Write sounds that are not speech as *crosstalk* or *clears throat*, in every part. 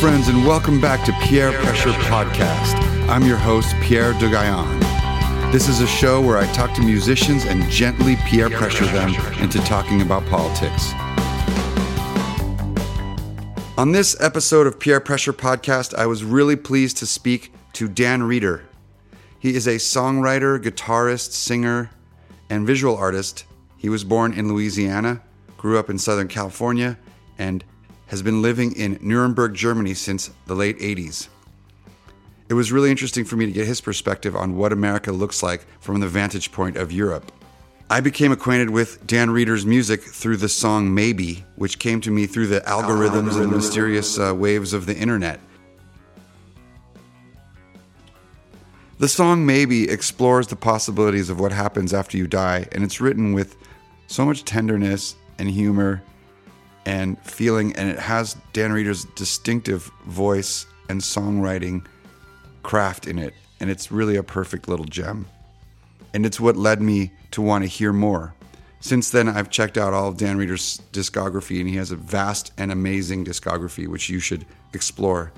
Friends, and welcome back to Pierre Pressure Podcast. I'm your host, Pierre de Gaillande. This is a show where I talk to musicians and gently peer pressure them into talking about politics. On this episode of Pierre Pressure Podcast, I was really pleased to speak to Dan Reeder. He is a songwriter, guitarist, singer, and visual artist. He was born in Louisiana, grew up in Southern California, and has been living in Nuremberg, Germany since the late 80s. It was really interesting for me to get his perspective on what America looks like from the vantage point of Europe. I became acquainted with Dan Reeder's music through the song Maybe, which came to me through the algorithms and mysterious uh, waves of the internet. The song Maybe explores the possibilities of what happens after you die, and it's written with so much tenderness and humor and feeling, and it has Dan Reeder's distinctive voice and songwriting craft in it, and it's really a perfect little gem. And it's what led me to want to hear more. Since then, I've checked out all of Dan Reeder's discography, and he has a vast and amazing discography, which you should explore.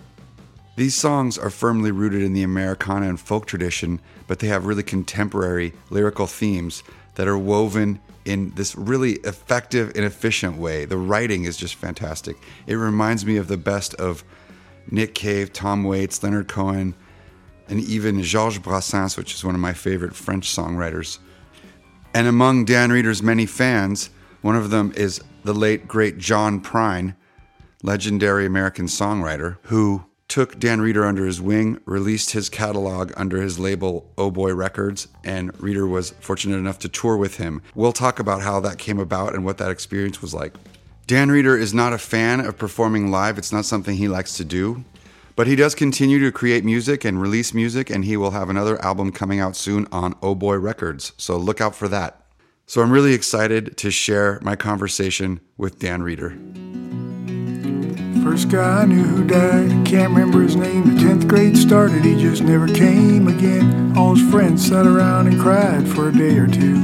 These songs are firmly rooted in the Americana and folk tradition, but they have really contemporary lyrical themes that are woven in this really effective and efficient way. The writing is just fantastic. It reminds me of the best of Nick Cave, Tom Waits, Leonard Cohen, and even Georges Brassens, which is one of my favorite French songwriters. And among Dan Reeder's many fans, one of them is the late great John Prine, legendary American songwriter, who took Dan Reeder under his wing, released his catalog under his label Oh Boy Records, and Reeder was fortunate enough to tour with him. We'll talk about how that came about and what that experience was like. Dan Reeder is not a fan of performing live, it's not something he likes to do. But he does continue to create music and release music, and he will have another album coming out soon on Oh Boy Records. So look out for that. So I'm really excited to share my conversation with Dan Reeder. First guy I knew who died, can't remember his name. The 10th grade started, he just never came again. All his friends sat around and cried for a day or two.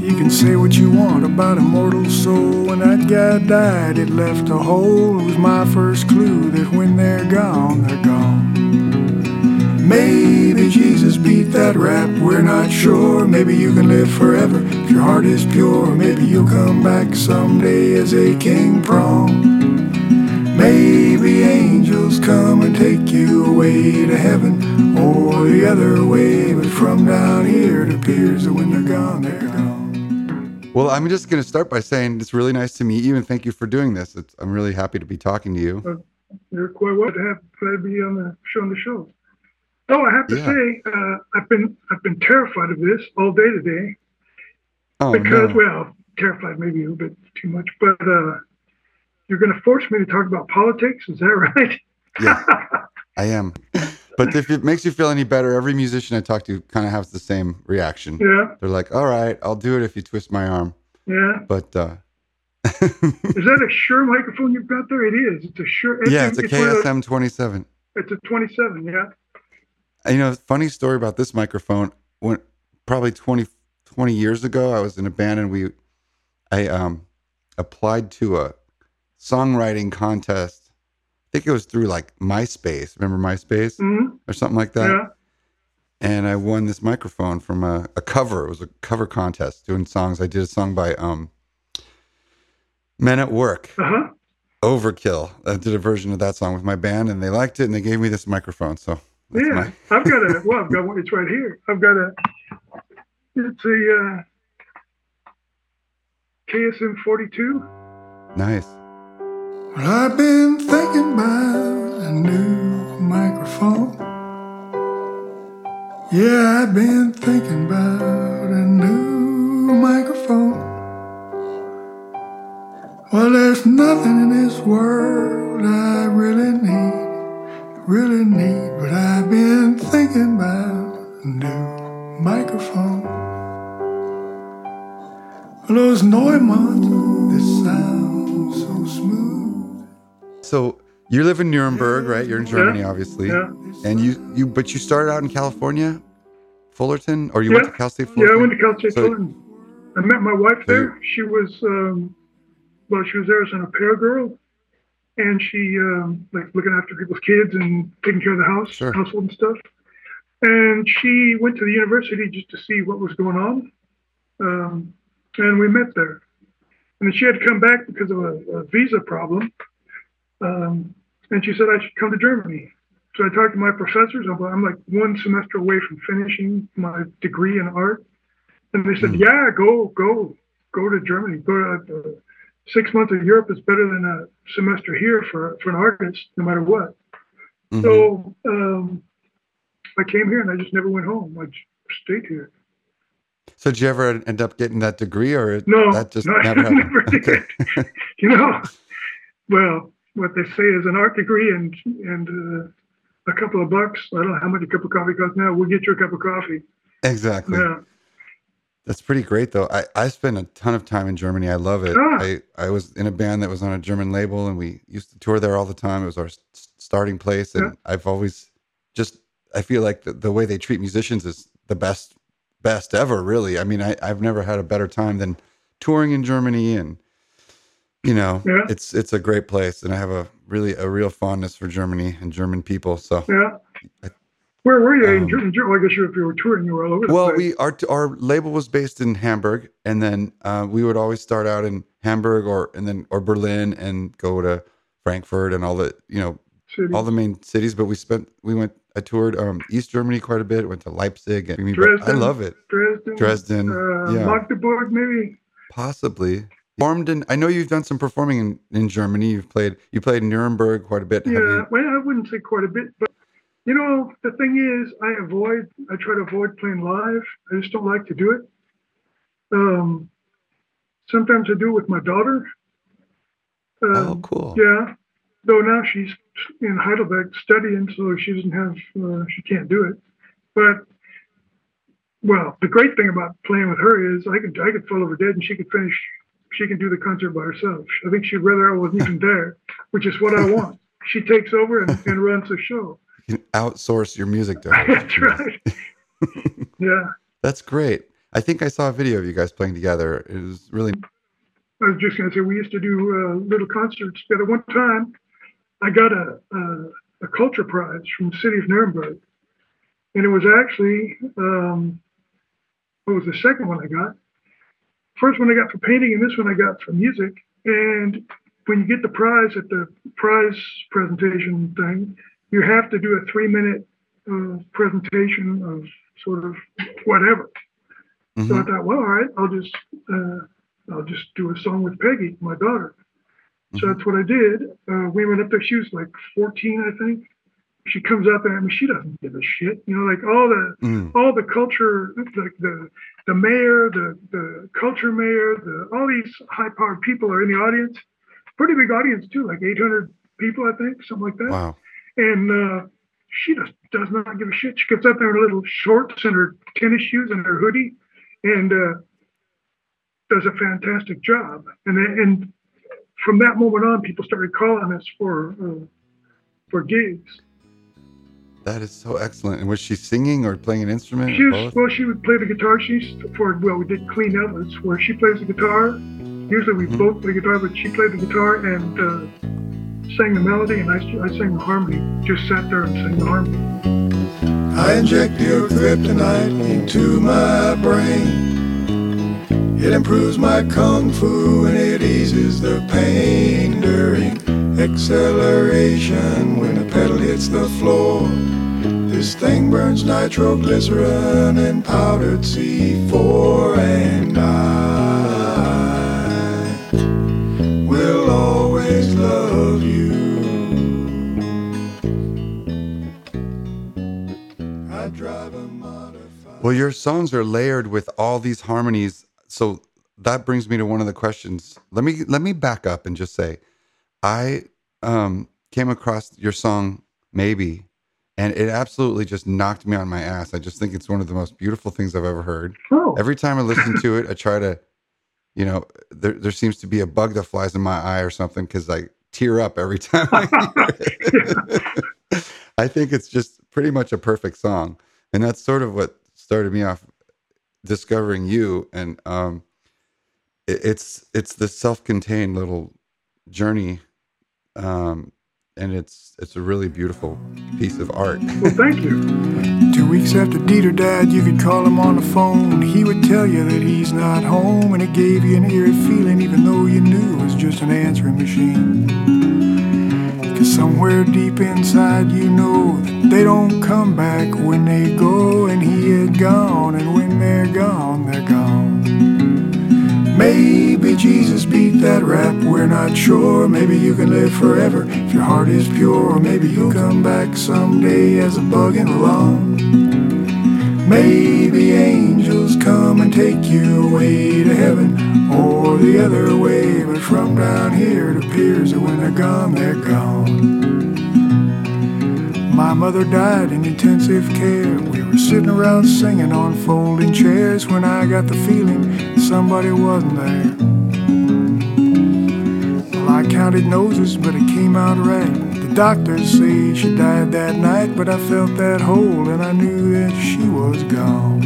You can say what you want about a mortal soul. When that guy died, it left a hole. It was my first clue that when they're gone, they're gone. Maybe Jesus beat that rap, we're not sure. Maybe you can live forever if your heart is pure. Maybe you'll come back someday as a king prong. Maybe angels come and take you away to heaven or the other way. But from down here, it appears that when they're gone, they're gone. Well, I'm just going to start by saying it's really nice to meet you and thank you for doing this. It's, I'm really happy to be talking to you. Uh, you're quite welcome to to be on the show on the show. Oh, I have to Yeah. say, uh, I've been I've been terrified of this all day today Oh, because, no. well, terrified maybe a little bit too much, but uh, you're going to force me to talk about politics. Is that *laughs* right? Yeah, I am. But if it makes you feel any better, every musician I talk to kind of has the same reaction. yeah, They're like, all right, I'll do it if you twist my arm. yeah. But uh, *laughs* Is that a Shure microphone you've got there? It is. It's a Shure. yeah, it's a KSM 27. It's a 27. Yeah. You know, funny story about this microphone. When probably 20, 20 years ago, I was in a band and we, I um, applied to a songwriting contest. I think it was through like MySpace. Remember MySpace hmm or something like that? Yeah. and I won this microphone from a, a cover. It was a cover contest doing songs. I did a song by um, Men at Work, Uh huh. Overkill. I did a version of that song with my band, and they liked it, and they gave me this microphone. So Yeah, my I've got a. *laughs* Well, I've got one. It's right here. I've got a. It's a uh, KSM 42. nice. Well, I've been thinking about a new microphone. Yeah, I've been thinking about a new microphone. Well, there's nothing in this world I really need, really need, but I've been thinking about a new microphone. Well, those Neumanns, this sounds so smooth. So you live in Nuremberg, right? You're in Germany, obviously, Yeah. and you you but you started out in California, Fullerton, or you went to Cal State Fullerton? Yeah, I Fullerton. went to Cal State So- Fullerton. I met my wife So there. She was, um, well, she was there as an au pair girl. And she um, like looking after people's kids and taking care of the house, Sure. household and stuff. And she went to the university just to see what was going on, um, and we met there. And then she had to come back because of a, a visa problem, um, and she said I should come to Germany. So I talked to my professors. I'm, I'm like one semester away from finishing my degree in art, and they said, Hmm. "Yeah, go, go, go to Germany. Go to uh, six months of Europe is better than a semester here for for an artist, no matter what." Mhm. So um, I came here and I just never went home. I stayed here. So did you ever end up getting that degree, or No, that just no, never *laughs* I never did. Okay. *laughs* You know, well, what they say is an art degree and and uh, a couple of bucks. I don't know how much a cup of coffee costs now. We'll get you a cup of coffee. exactly. Yeah. That's pretty great, though. I, I spent a ton of time in Germany. I love it. Ah. I, I was in a band that was on a German label, and we used to tour there all the time. It was our s- starting place, and Yeah. I've always just I feel like the, the way they treat musicians is the best best ever. Really, I mean, I, I've never had a better time than touring in Germany, and you know, Yeah. it's it's a great place, and I have a really a real fondness for Germany and German people. So Yeah. I- Where were you in Um, Germany? Well, I guess if you were touring, you were all over the Well, place. we our our label was based in Hamburg, and then uh, we would always start out in Hamburg or and then or Berlin and go to Frankfurt and all the you know City. all the main cities. But we spent we went I toured um, East Germany quite a bit. Went to Leipzig and I love it. Dresden. Dresden, Uh, yeah. Magdeburg, maybe. Possibly formed in. I know you've done some performing in, in Germany. You've played you played Nuremberg quite a bit. Yeah, you- well, I wouldn't say quite a bit, but you know, the thing is, I avoid, I try to avoid playing live. I just don't like to do it. Um, sometimes I do it with my daughter. Um, oh, cool. Yeah, though now she's in Heidelberg studying, so she doesn't have, uh, she can't do it. But well, the great thing about playing with her is I could I could fall over dead and she could finish. She can do the concert by herself. I think she'd rather I wasn't even *laughs* there, which is what I want. She takes over and, and runs the show. You outsource your music to. *laughs* That's right. *laughs* yeah, That's great. I think I saw a video of you guys playing together. It was really I was just going to say we used to do uh, little concerts together. One time, I got a, a a culture prize from the city of Nuremberg, and it was actually um, what was the second one I got? First one I got for painting, and this one I got for music. And when you get the prize at the prize presentation thing, you have to do a three minute uh, presentation of sort of whatever. So I thought, well, all right, I'll just uh, I'll just do a song with Peggy, my daughter. So Mhm. that's what I did. Uh, we went up there. She was like 14, I think. She comes out there. I mean, she doesn't give a shit. You know, like all the Mm. all the culture, like the the mayor, the the culture mayor, the all these high powered people are in the audience. Pretty big audience too, like 800 people, I think, something like that Wow. And uh, she just does not give a shit. She gets up there in her little shorts and her tennis shoes and her hoodie, and uh, does a fantastic job. And and from that moment on, people started calling us for uh, for gigs. That is so excellent. And was she singing or playing an instrument? She was, well, she would play the guitar. She's for well, we did Clean Elvis where she plays the guitar. Usually we Mhm. both play guitar, but she played the guitar and uh, sang the melody, and I, I sang the harmony. Just sat there and sang the harmony. I inject your kryptonite into my brain. It improves my kung fu and it eases the pain during acceleration when the pedal hits the floor. This thing burns nitroglycerin and powdered C4, and I Well, your songs are layered with all these harmonies. So that brings me to one of the questions. Let me let me back up and just say, I um, came across your song "Maybe," and it absolutely just knocked me on my ass. I just think it's one of the most beautiful things I've ever heard. Oh, Every time I listen to it, I try to, you know, there there seems to be a bug that flies in my eye or something because I tear up every time I *laughs* hear it. *laughs* I think it's just pretty much a perfect song, and that's sort of what started me off discovering you. And um, it, it's it's this self-contained little journey um, and it's it's a really beautiful piece of art. Well, thank you. Two weeks after Dieter died, you could call him on the phone. He would tell you that he's not home, and it gave you an eerie feeling, even though you knew it was just an answering machine. Cause somewhere deep inside, you know that they don't come back when they go, and he had gone, and when they're gone, they're gone. Maybe Jesus beat that rap, we're not sure. Maybe you can live forever if your heart is pure. Maybe you'll come back someday as a bug in the lawn. Maybe angels come and take you away to heaven or the other way. But from down here, it appears that when they're gone, they're gone. My mother died in intensive care. We were sitting around singing on folding chairs when I got the feeling somebody wasn't there. Well, I counted noses, but it came out right. Doctors say she died that night, but I felt that hole and I knew that she was gone.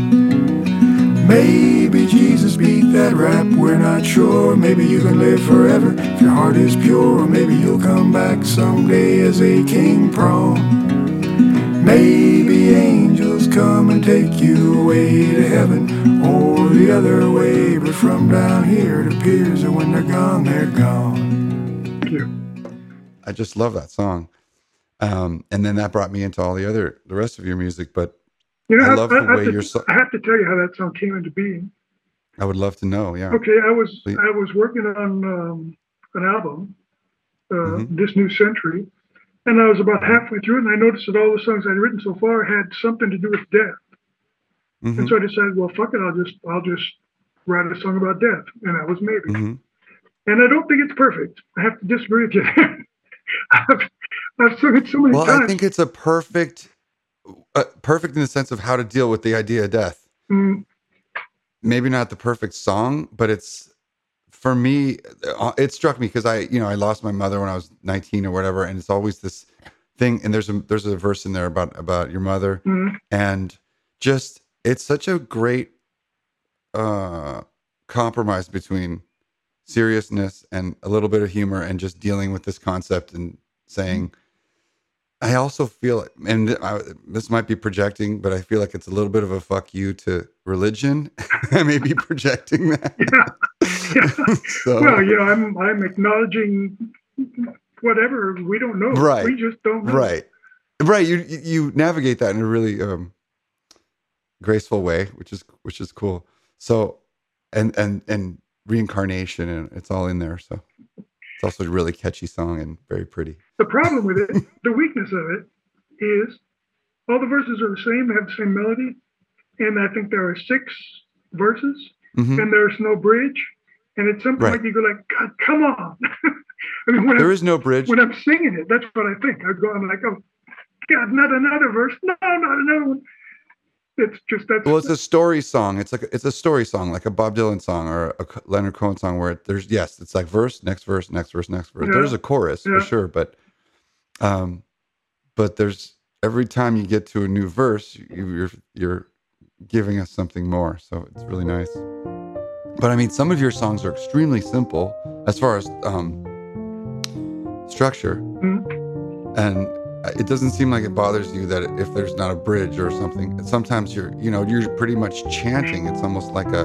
Maybe Jesus beat that rap, we're not sure. Maybe you can live forever if your heart is pure. Or maybe you'll come back someday as a king prawn. Maybe angels come and take you away to heaven or the other way. But from down here, it appears that when they're gone, they're gone. Thank you. I just love that song. Um, and then that brought me into all the other the rest of your music. But You know, I love the have way to, so- I have to tell you how that song came into being. I would love to know. Yeah. Okay, I was Please. I was working on um, an album, uh, Mhm. this new century, and I was about halfway through, it, and I noticed that all the songs I'd written so far had something to do with death. Mhm, And so I decided, well, fuck it, I'll just I'll just write a song about death, and that was maybe. mhm. And I don't think it's perfect. I have to disagree with you. *laughs* *laughs* I've, I've sung it so many Well, times. I think it's a perfect, uh, perfect in the sense of how to deal with the idea of death. Mm, Maybe not the perfect song, but it's for me. uh, It struck me because I, you know, I lost my mother when I was 19 or whatever, and it's always this thing. And there's a there's a verse in there about about your mother, mm, and just it's such a great uh compromise between seriousness and a little bit of humor and just dealing with this concept and saying i also feel and I, this might be projecting but i feel like it's a little bit of a fuck you to religion *laughs* i may be *laughs* projecting that yeah. *laughs* so Well, you know, I'm I'm acknowledging whatever we don't know. Right. We just don't know. right right you you you navigate that in a really um graceful way which is which is cool so and and and reincarnation and it's all in there so it's also a really catchy song and very pretty The problem with it, the weakness of it, is all the verses are the same. They have the same melody, and I think there are six verses, Mhm. and there's no bridge. And at some point, Right. you go like, God, come on! *laughs* I mean, when there I'm, is no bridge when I'm singing it, that's what I think. I go, I'm like, oh, God, not another verse. No, not another one. It's just that's well it's a story song. It's like it's a story song like a bob dylan song or a leonard cohen song where there's yes it's like verse next verse next verse next verse. Yeah. there's a chorus for sure but um but there's every time you get to a new verse you, you're you're giving us something more. So it's really nice. But i mean some of your songs are extremely simple as far as um structure. Mhm. and it doesn't seem like it bothers you that if there's not a bridge or something sometimes you're you know you're pretty much chanting it's almost like a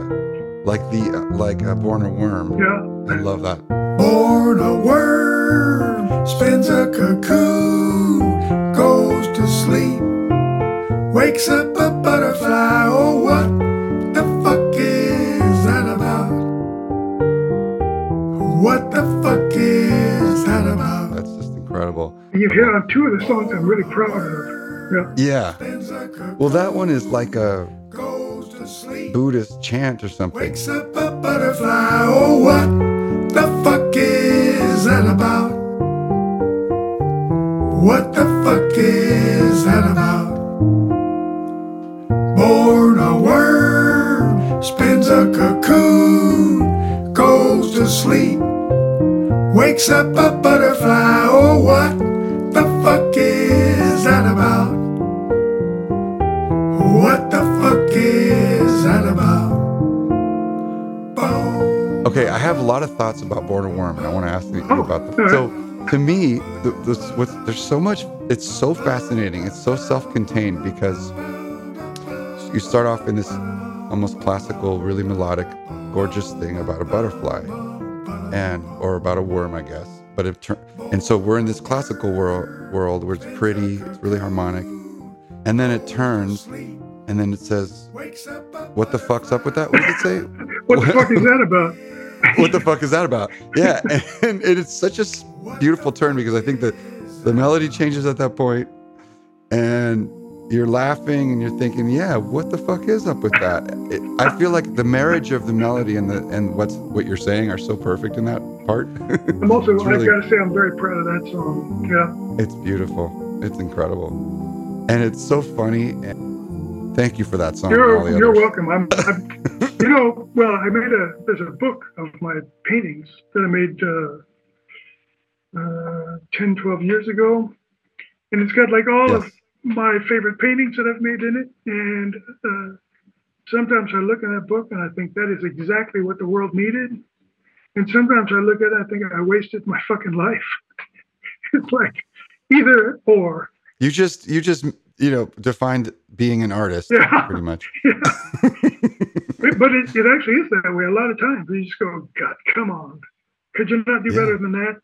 like the like a born a worm yeah. i love that Born a worm, spins a cocoon, goes to sleep, wakes up a butterfly. Oh, what the fuck is that about? What the fuck is that about? that's just incredible You've hit on two of the songs I'm really proud of. Yeah. yeah Spins a cocoon, well that one is like a goes to sleep, buddhist chant or something wakes up a butterfly. Oh, what the fuck is that about? What the fuck is that about? Born a worm, spins a cocoon, goes to sleep, wakes up a butterfly. Oh, what okay i have a lot of thoughts about born a worm and i want to ask you Oh, about them right. so to me, the, what's, there's so much. It's so fascinating. It's so self-contained because you start off in this almost classical, really melodic, gorgeous thing about a butterfly, and or about a worm, I guess. But it and so we're in this classical world world where it's pretty, it's really harmonic, and then it turns, and then it says, "What the fuck's up with that?" What does it say? What the fuck is that *laughs* about? What the fuck is that about? Yeah, *laughs* and, and it's such a beautiful turn because I think that the melody changes at that point, and you're laughing and you're thinking, yeah, what the fuck is up with that? It, I feel like the marriage of the melody and the and what's what you're saying are so perfect in that part. *laughs* I'm also, really- I've got to say, I'm very proud of that song. Yeah. it's beautiful. It's incredible, and it's so funny. And thank you for that song. and all the You're, you're welcome. I'm, I'm, *laughs* you know, well, I made a, there's a book of my paintings that I made uh, uh, 10, 12 years ago. And it's got like all of my favorite paintings that I've made in it. And uh, sometimes I look in that book and I think that is exactly what the world needed. And sometimes I look at it and I think I wasted my fucking life. *laughs* it's like either or. You just you just you know defined being an artist Yeah. pretty much. *laughs* but it, it actually is that way a lot of times. You just go, God, come on. Could you not do Yeah. better than that?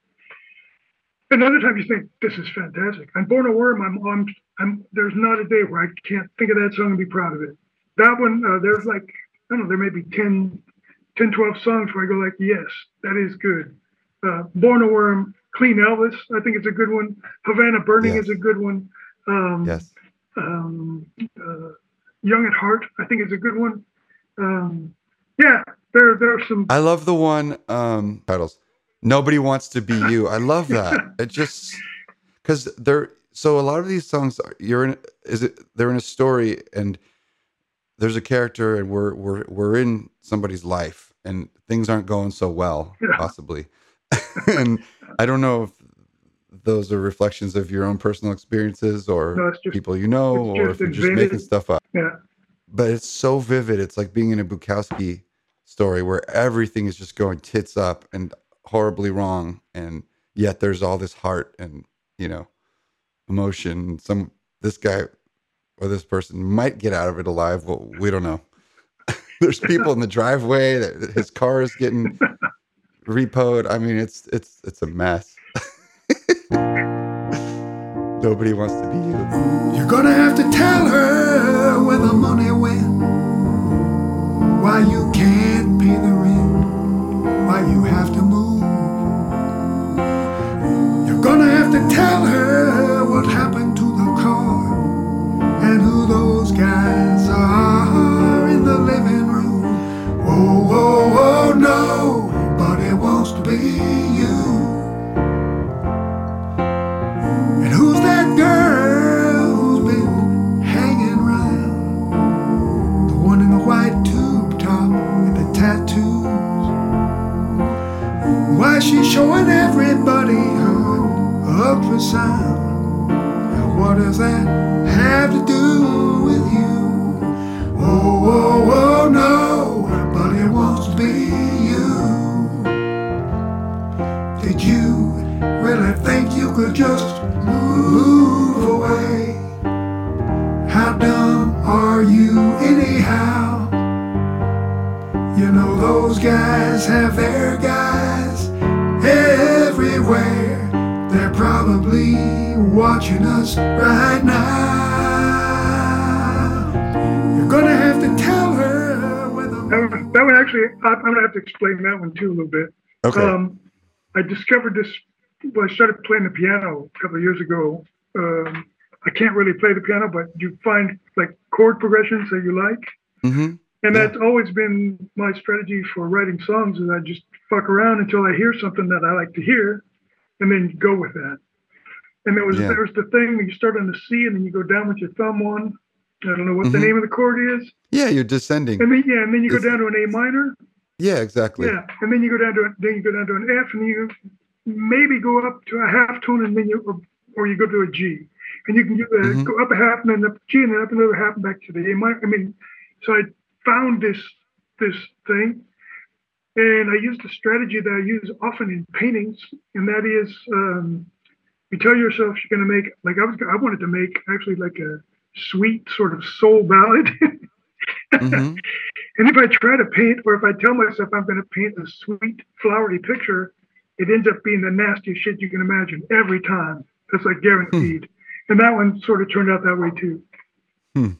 Another time you think, this is fantastic. I'm born a worm. I'm, I'm, I'm, there's not a day where I can't think of that song and be proud of it. That one, uh, there's like, I don't know, there may be 10, 10, 12 songs where I go like, yes, that is good. Uh, born a worm, clean Elvis. I think it's a good one. Havana burning Yes. is a good one. Um, Yes. Um, uh, Young at Heart, I think is a good one. Um, yeah, there there are some. I love the one um titles. Nobody wants to be you. I love that. *laughs* It just because they're so a lot of these songs are- you're in is it they're in a story and there's a character and we're we're we're in somebody's life and things aren't going so well Yeah. possibly. *laughs* and I don't know if those are reflections of your own personal experiences or No, just- people you know or just if you're just making stuff up Yeah, but it's so vivid. It's like being in a Bukowski story where everything is just going tits up and horribly wrong, and yet there's all this heart and you know emotion. Some this guy or this person might get out of it alive. Well, we don't know. *laughs* there's people in the driveway. That his car is getting *laughs* repoed. I mean, it's it's it's a mess. Nobody wants to be you. You're gonna have to tell her where the money went. Why you can't pay the rent. Why you have to move. You're gonna have to tell her what happened to the car. And who those guys are in the living room. Whoa, whoa, whoa, nobody wants to be showing everybody her ultrasound? And what does that have to do with you? Oh, oh, oh, nobody wants to be you. Did you really think you could just move away? How dumb are you anyhow? You know those guys have their guys probably watching us right now. You're gonna have to tell her whether. that one, that one actually, I, I'm gonna have to explain that one too a little bit. Okay. Um, I discovered this when I started playing the piano a couple of years ago. Um, I can't really play the piano, but you find like chord progressions that you like. hmm And Yeah. that's always been my strategy for writing songs is I just fuck around until I hear something that I like to hear and then go with that. And there was Yeah. there was the thing when you start on the C and then you go down with your thumb one. I don't know what the Mhm. name of the chord is. Yeah, you're descending. And then yeah, and then you go It's- down to an A minor. Yeah, exactly. Yeah. And then you go down to a, then you go down to an F and you maybe go up to a half tone and then you or, or you go to a G. And you can do, uh, Mhm. go up a half and then up G and then up another half and back to the A minor. I mean, so I found this this thing And I used a strategy that I use often in paintings, and that is um, you tell yourself you're going to make like I was I wanted to make actually like a sweet sort of soul ballad. *laughs* mm-hmm. And if I try to paint, or if I tell myself I'm going to paint a sweet, flowery picture, it ends up being the nastiest shit you can imagine every time. That's like guaranteed. Hmm. And that one sort of turned out that way too. Hmm.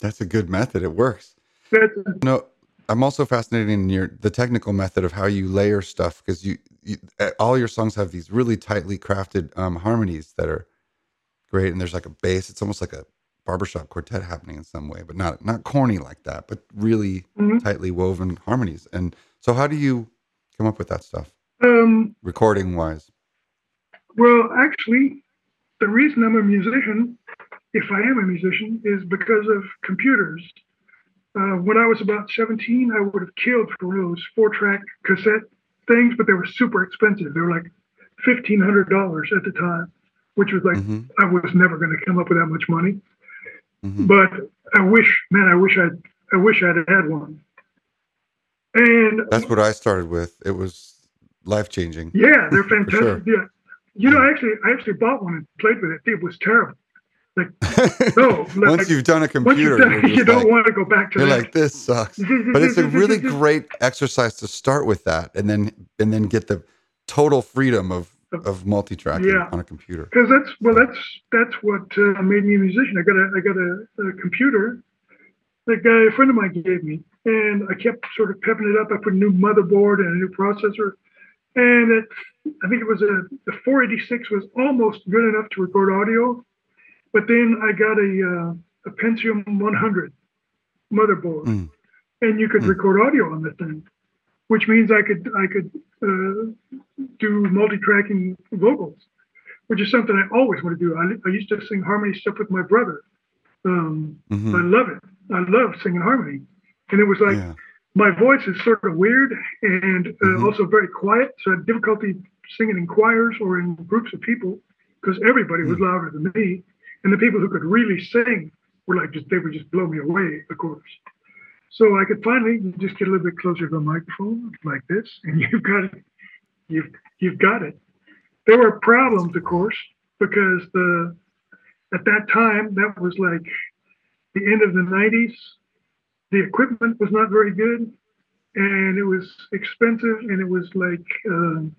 That's a good method. It works. That's, no, I'm also fascinated in your the technical method of how you layer stuff because you, you, eh, all your songs have these really tightly crafted um, harmonies that are great, and there's like a bass. It's almost like a barbershop quartet happening in some way, but not not corny like that, but really mm-hmm. tightly woven harmonies. And so, how do you come up with that stuff, um, recording wise? Well, actually, the reason I'm a musician, if I am a musician, is because of computers. Uh, when I was about 17, I would have killed for those four-track cassette things, but they were super expensive. They were like fifteen hundred dollars at the time, which was like mm-hmm. I was never going to come up with that much money. Mm-hmm. But I wish, man, I wish I'd, I wish I'd had one. And that's what I started with. It was life changing. Yeah, they're *laughs* fantastic. sure. Yeah, you know, actually, I actually bought one and played with it. It was terrible. Like, *laughs* no. once like, you've done a computer, done, you don't want to go back to. You're that. like, this sucks. *laughs* but it's a really great exercise to start with that, and then and then get the total freedom of of multi-tracking yeah. on a computer. Because that's well, that's that's what uh, made me a musician. I got a I got a, a computer that guy, a friend of mine gave me, and I kept sort of pepping it up. I put a new motherboard and a new processor, and it, I think it was a the 486 was almost good enough to record audio, but then I got a uh, a Pentium 100 motherboard, mm. and you could mm. record audio on the thing, which means I could I could uh, do multi-tracking vocals, which is something I always want to do. I, I used to sing harmony stuff with my brother. Um, mm-hmm. I love it. I love singing harmony, and it was like yeah. my voice is sort of weird and uh, mm-hmm. also very quiet, so I had difficulty singing in choirs or in groups of people because everybody was mm-hmm. louder than me, and the people who could really sing were like just they would just blow me away, of course. So I could finally just get a little bit closer to the microphone like this, and *laughs* you've got it. You've you've got it. There were problems, of course, because the at that time that was like the end of the 90s. The equipment was not very good, and it was expensive, and it was like um,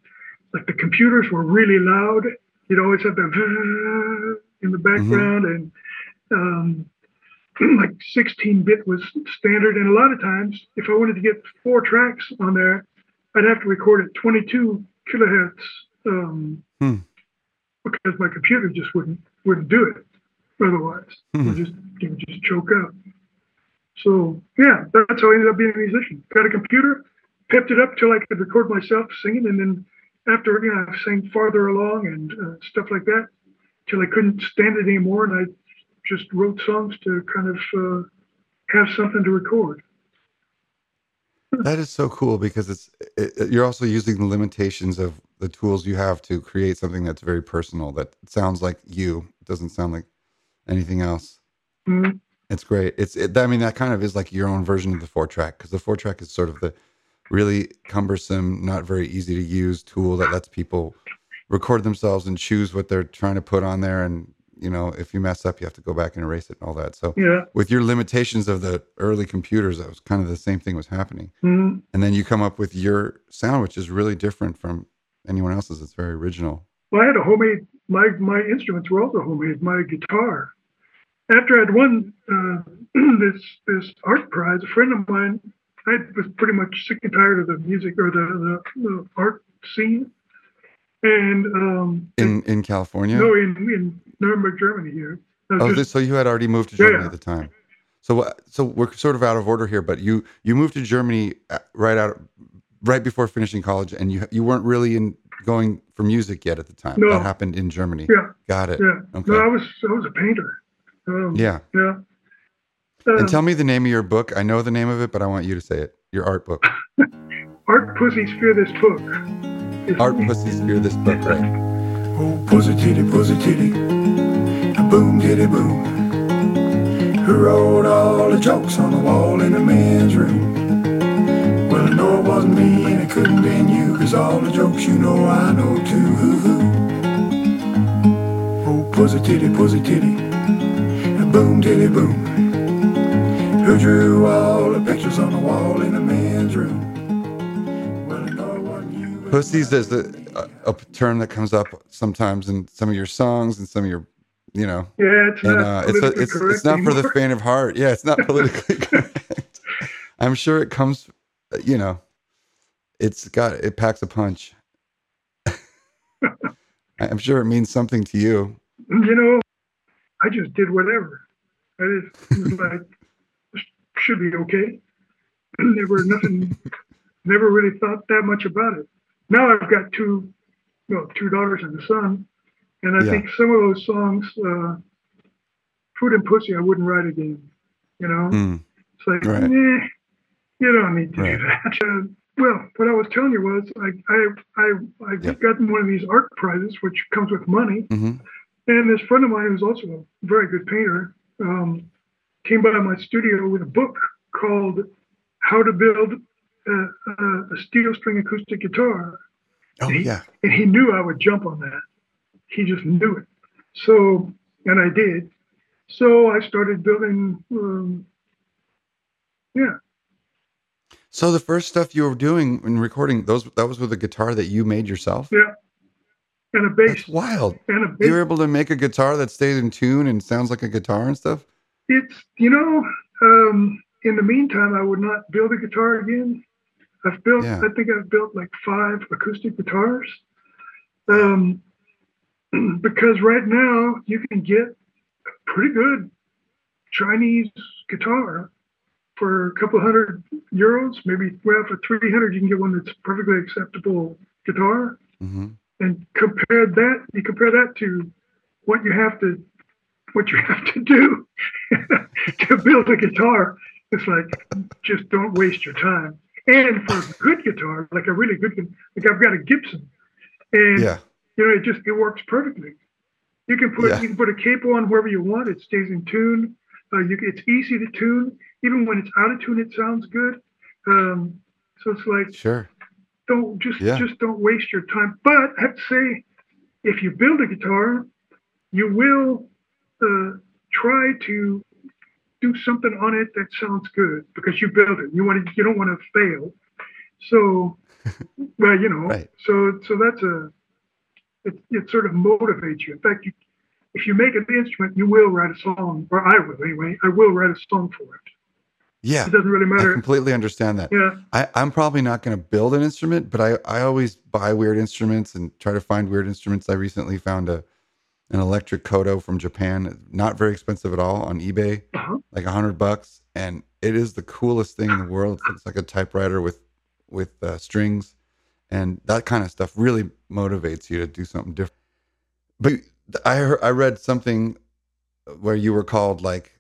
like the computers were really loud. You'd always have that *laughs* in the background, mm-hmm. and um, *clears throat* like 16 bit was standard. And a lot of times, if I wanted to get four tracks on there, I'd have to record at 22 kilohertz um, hmm. because my computer just wouldn't wouldn't do it. Otherwise, hmm. it would just it would just choke up. So yeah, that's how I ended up being a musician. Got a computer, pipped it up till I could record myself singing, and then after you know I sang farther along and uh, stuff like that, till I couldn't stand it anymore, and I just wrote songs to kind of uh, have something to record. *laughs* that is so cool because it's it, you're also using the limitations of the tools you have to create something that's very personal that sounds like you it doesn't sound like anything else mm-hmm. it's great it's it, i mean that kind of is like your own version of the four track because the four track is sort of the really cumbersome not very easy to use tool that lets people record themselves and choose what they're trying to put on there and you know, if you mess up, you have to go back and erase it and all that. So yeah. with your limitations of the early computers, that was kind of the same thing was happening. Mm-hmm. And then you come up with your sound, which is really different from anyone else's. It's very original. Well, I had a homemade. My my instruments were also homemade. My guitar. After I'd won uh, *clears throat* this this art prize, a friend of mine, I was pretty much sick and tired of the music or the, the, the art scene. And um, in in California? No, in in Nuremberg, Germany. Here. Oh, just, this, so you had already moved to Germany yeah. at the time. So uh, so we're sort of out of order here, but you you moved to Germany uh, right out right before finishing college, and you you weren't really in going for music yet at the time. No. That happened in Germany. Yeah. Got it. Yeah. Okay. No, I was I was a painter. Um, yeah. Yeah. and um, tell me the name of your book. I know the name of it, but I want you to say it. Your art book. *laughs* art Pussies Fear This Book. Art Pussies Fear This Book, right? Oh, pussy titty, pussy titty, boom titty boom. Who wrote all the jokes on the wall in the men's room? Well, I know it wasn't me and it couldn't been you, cause all the jokes you know I know too. Oh, pussy titty, pussy titty, boom titty boom. Who drew all the pictures on the wall in the men's room? Pussies is a, a, term that comes up sometimes in some of your songs and some of your, you know, Yeah, it's and not uh, it's a, it's it's not for the faint of heart. Yeah, it's not politically *laughs* correct. I'm sure it comes, you know, it's got it packs a punch. *laughs* I'm sure it means something to you. you know, I just did whatever. I just *laughs* like, should be okay. *clears throat* never nothing, never really thought that much about it. Now I've got two, well, two daughters and a son, and I Yeah. think some of those songs, uh, "Food and Pussy," I wouldn't write again. You know, Mm, it's like, Right. eh, you don't need to Right. do that. *laughs* Uh, well, what I was telling you was, I, I, I, I Yeah. gotten one of these art prizes, which comes with money. mhm. And this friend of mine, who's also a very good painter, um, came by my studio with a book called "How to Build a, a, a Steel String Acoustic Guitar," Oh he, yeah, and he knew I would jump on that. He just knew it. So, and I did. So I started building. Um, yeah, So the first stuff you were doing and recording those that was with a guitar that you made yourself. yeah, and a bass, That's wild. and a bass. You were able to make a guitar that stays in tune and sounds like a guitar and stuff. It's you know, um, in the meantime, I would not build a guitar again. I've built, Yeah. I think I've built like five acoustic guitars. Um, *clears throat* because right now you can get a pretty good Chinese guitar for a couple hundred euros, maybe well for three hundred you can get one that's perfectly acceptable guitar. hmm And compare that, you compare that to what you have to what you have to do *laughs* to build a guitar. It's like just don't waste your time. And for a good guitar, like a really good, like I've got a Gibson, and Yeah. you know it just it works perfectly. You can put Yeah. you can put a capo on wherever you want. It stays in tune. Uh, you it's easy to tune. Even when it's out of tune, it sounds good. Um, so it's like Sure. don't just Yeah. just don't waste your time. But I have to say, if you build a guitar, you will uh, try to do something on it that sounds good because you build it. You want to, you don't want to fail. So, *laughs* well, you know, Right. so so that's a it, it sort of motivates you. In fact, you if you make an instrument, you will write a song, or I will anyway. I will write a song for it. Yeah. It doesn't really matter. I completely understand that. Yeah, I, I'm probably not going to build an instrument, but I, I always buy weird instruments and try to find weird instruments. I recently found a an electric koto from Japan, not very expensive at all on eBay, uh-huh. like a hundred bucks, and it is the coolest thing in the world. It's like a typewriter with with uh, strings, and that kind of stuff really motivates you to do something different. But I heard, I read something where you were called like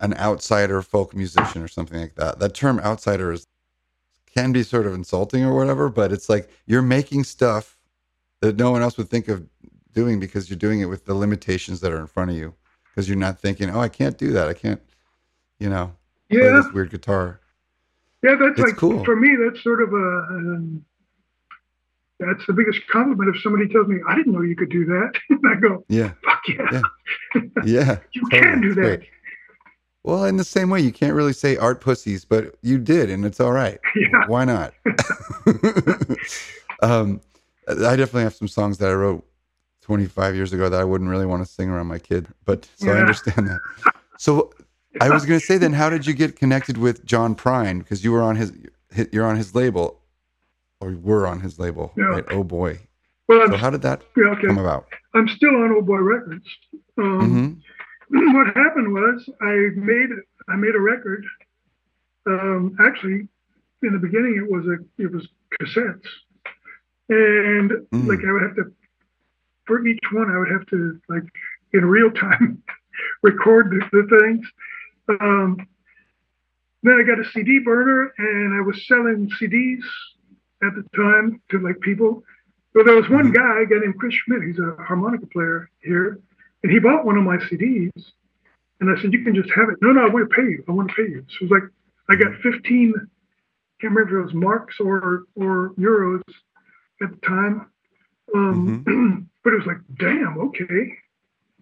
an outsider folk musician or something like that. That term outsider is can be sort of insulting or whatever, but it's like you're making stuff that no one else would think of doing because you're doing it with the limitations that are in front of you. Because you're not thinking, oh, I can't do that. I can't, you know, play yeah. this weird guitar. Yeah, that's It's like cool. for me. That's sort of a. Um, that's the biggest compliment if somebody tells me I didn't know you could do that. *laughs* and I go, Yeah, "Fuck yeah, Yeah. *laughs* yeah. you totally. can do that." great. Well, in the same way, you can't really say art pussies, but you did, and it's all right. *laughs* Yeah, Why not? um, I definitely have some songs that I wrote 25 years ago that I wouldn't really want to sing around my kid, but so I understand that. So I was going to say then, how did you get connected with John Prine? Because you were on his, you're on his label, or were on his label, Yeah. right? Oh boy. well, I'm, So how did that yeah, okay. come about? I'm still on Old Boy Records. Um, hmm *clears throat* what happened was I made I made a record. Um, actually, in the beginning, it was a it was cassettes, and Mm. like I would have to for each one I would have to like in real time *laughs* record the, the things. Um, then I got a CD burner, and I was selling CDs at the time to like people. But there was one Mhm. guy, a guy named Chris Schmidt. He's a harmonica player here, and he bought one of my CDs. And I said, "You can just have it." No, no, I want to pay you. I want to pay you. So it was like I got 15 can't remember if it was marks or or euros at the time. Um, Mm-hmm. *clears throat* but it was like, damn, okay.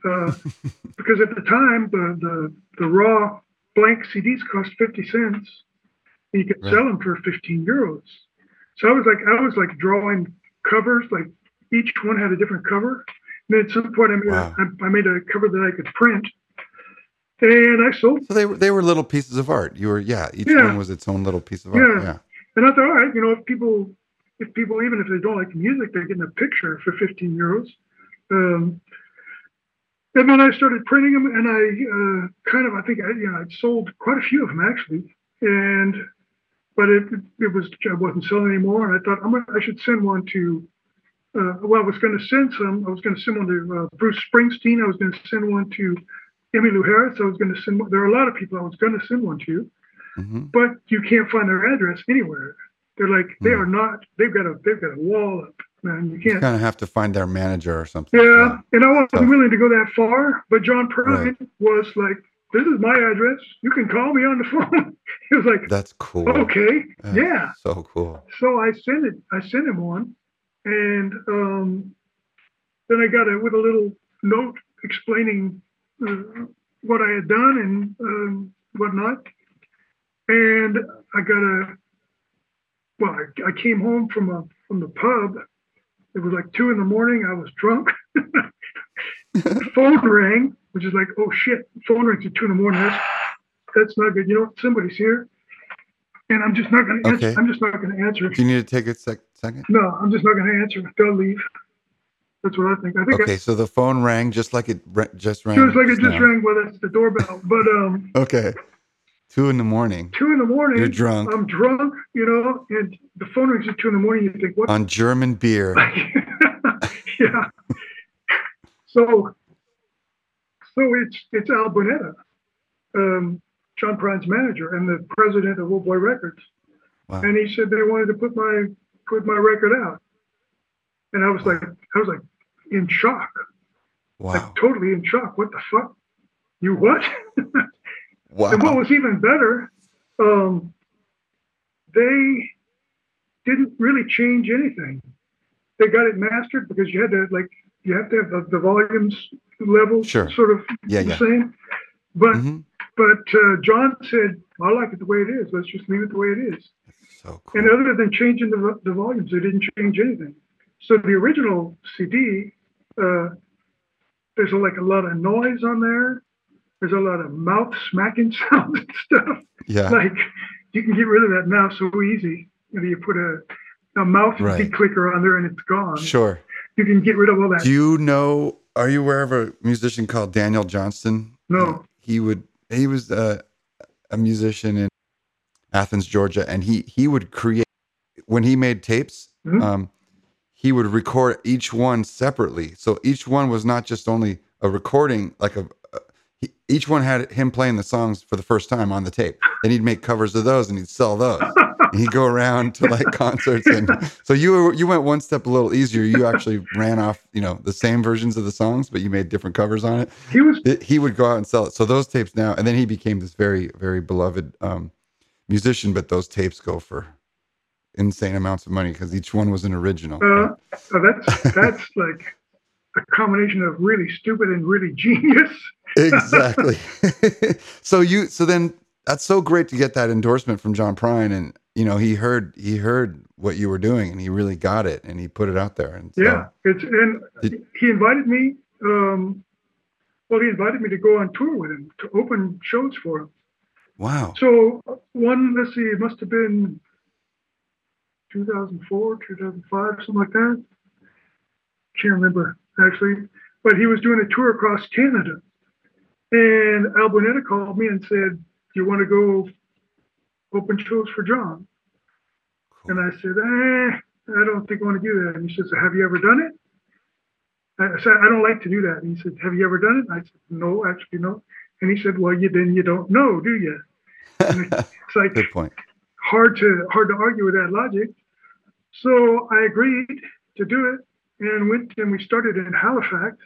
Uh, *laughs* because at the time, the, the the raw blank CDs cost fifty cents. And you could Right. sell them for fifteen euros. So I was like, I was like drawing covers, like each one had a different cover. And then at some point, I made, Wow. a, I, I made a cover that I could print, and I sold So they were they were little pieces of art. You were yeah. Each Yeah. one was its own little piece of art. Yeah. Yeah. And I thought, all right, you know, if people, if people, even if they don't like the music, they're getting a picture for 15 euros. Um, and then I started printing them, and I uh, kind of, I think, I, you know, I'd sold quite a few of them actually, and but it it was I wasn't selling anymore, and I thought I'm gonna, I should send one to. Uh, well, I was going to send some. I was going to send one to uh, Bruce Springsteen. I was going to send one to Emmylou Harris. I was going to send. One, There are a lot of people I was going to send one to hmm but you can't find their address anywhere. They're like they Hmm. are not. They've got a they've got a wall up, man. You You can't. kind of have to find their manager or something. Yeah, and I wasn't Tough. willing to go that far. But John Prine was like, "This is my address. You can call me on the *laughs* phone." he was like, That's cool. "Okay, yeah." So cool. So I sent it. I sent him one, and um, then I got it with a little note explaining uh, what I had done and um, whatnot. And I got a. Well, I, I came home from a from the pub. It was like two in the morning. I was drunk. *laughs* phone rang, which is like, oh shit, phone rings at two in the morning. That's that's not good. You know, somebody's here, and I'm just not gonna. Okay. Answer. I'm just not gonna answer. Do you need to take a sec- second? No, I'm just not going to answer. They'll leave. That's what I think. I think Okay, so the phone rang just like it ra- just I, rang. just like it just now. rang. Well, that's the doorbell. But um, Okay. Two in the morning. two in the morning. You're drunk I'm drunk, you know, and the phone rings at two in the morning. You think, what? on German beer. *laughs* yeah. So, so it's it's Al Bonetta, um, John Prine's manager and the president of Old Boy Records, Wow. and he said they wanted to put my put my record out, and I was like, I was like in shock. Wow. like totally in shock. What the fuck? You what? *laughs* Wow. and what was even better, um, they didn't really change anything. They got it mastered because you had to like you have to have the, the volumes level Sure. sort of Yeah, the yeah. same. But Mhm. but uh, John said, I like it the way it is. Let's just leave it the way it is. So cool. And other than changing the, the volumes, they didn't change anything. So the original CD, uh, there's like a lot of noise on there. There's a lot of mouth smacking *laughs* sounds and stuff. yeah. Like you can get rid of that mouth so easy. You know, you put a, a mouth Right. declicker on there and it's gone. Sure. You can get rid of all that. Do you know? Are you aware of a musician called Daniel Johnston? No. He would. He was a, a musician in Athens, Georgia, and he he would create when he made tapes. Mhm. Um, he would record each one separately, so each one was not just only a recording, like a he, each one had him playing the songs for the first time on the tape. Then he'd make covers of those and he'd sell those. *laughs* and he'd go around to like concerts and so you were, you went one step a little easier. You actually ran off, you know, the same versions of the songs, but you made different covers on it. he was he would go out and sell it. So those tapes now, and then he became this very, very beloved um, musician. But those tapes go for insane amounts of money because each one was an original. uh, uh, that's that's like a combination of really stupid and really genius. Exactly. *laughs* so you, so then that's so great to get that endorsement from John Prine, and you know he heard he heard what you were doing, and he really got it, and he put it out there. And so, Yeah, it's and Did- he invited me. Um, well, he invited me to go on tour with him to open shows for him. wow. So one, let's see, it must have been 2004, 2005, something like that. Can't remember actually, but he was doing a tour across Canada, and Al Bonetta called me and said, "Do you want to go open shows for John?" And I said, eh, I don't think I want to do that. And he says, Have you ever done it? I said, I don't like to do that. And he said, Have you ever done it? And I said, No, actually, no. And he said, Well, you then you don't know, do you? *laughs* It's like Good point. hard to hard to argue with that logic. So I agreed to do it and went and we started in Halifax.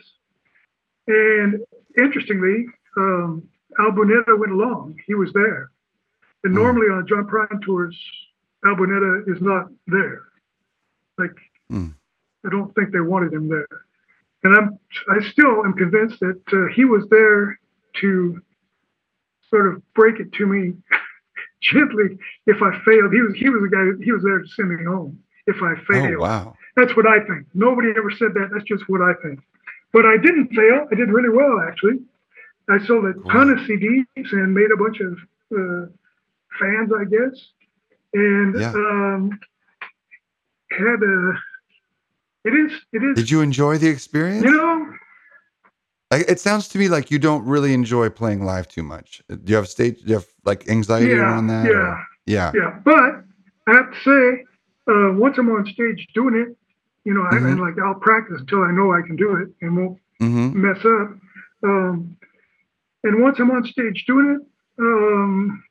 And interestingly, um, Al Bonetta went along. He was there. And Hmm. normally on John Prine tours, Al Bonetta is not there. Like, Mm. I don't think they wanted him there. And I'm, I still am convinced that uh, he was there to sort of break it to me *laughs* gently if I failed. He was, he was the guy, he was there to send me home if I failed. Oh wow. That's what I think. Nobody ever said that. That's just what I think. But I didn't fail. I did really well, actually. I sold a ton of CDs and made a bunch of uh, fans, I guess, and Yeah. um, had a. It is. It is. Did you enjoy the experience? you know, it sounds to me like you don't really enjoy playing live too much. Do you have stage? Do you have like anxiety Yeah, around that? yeah. or- yeah. yeah. But I have to say, uh, once I'm on stage doing it, you know, I, Mhm. and like I'll practice until I know I can do it and won't Mm-hmm. mess up. Um, and once I'm on stage doing it, um,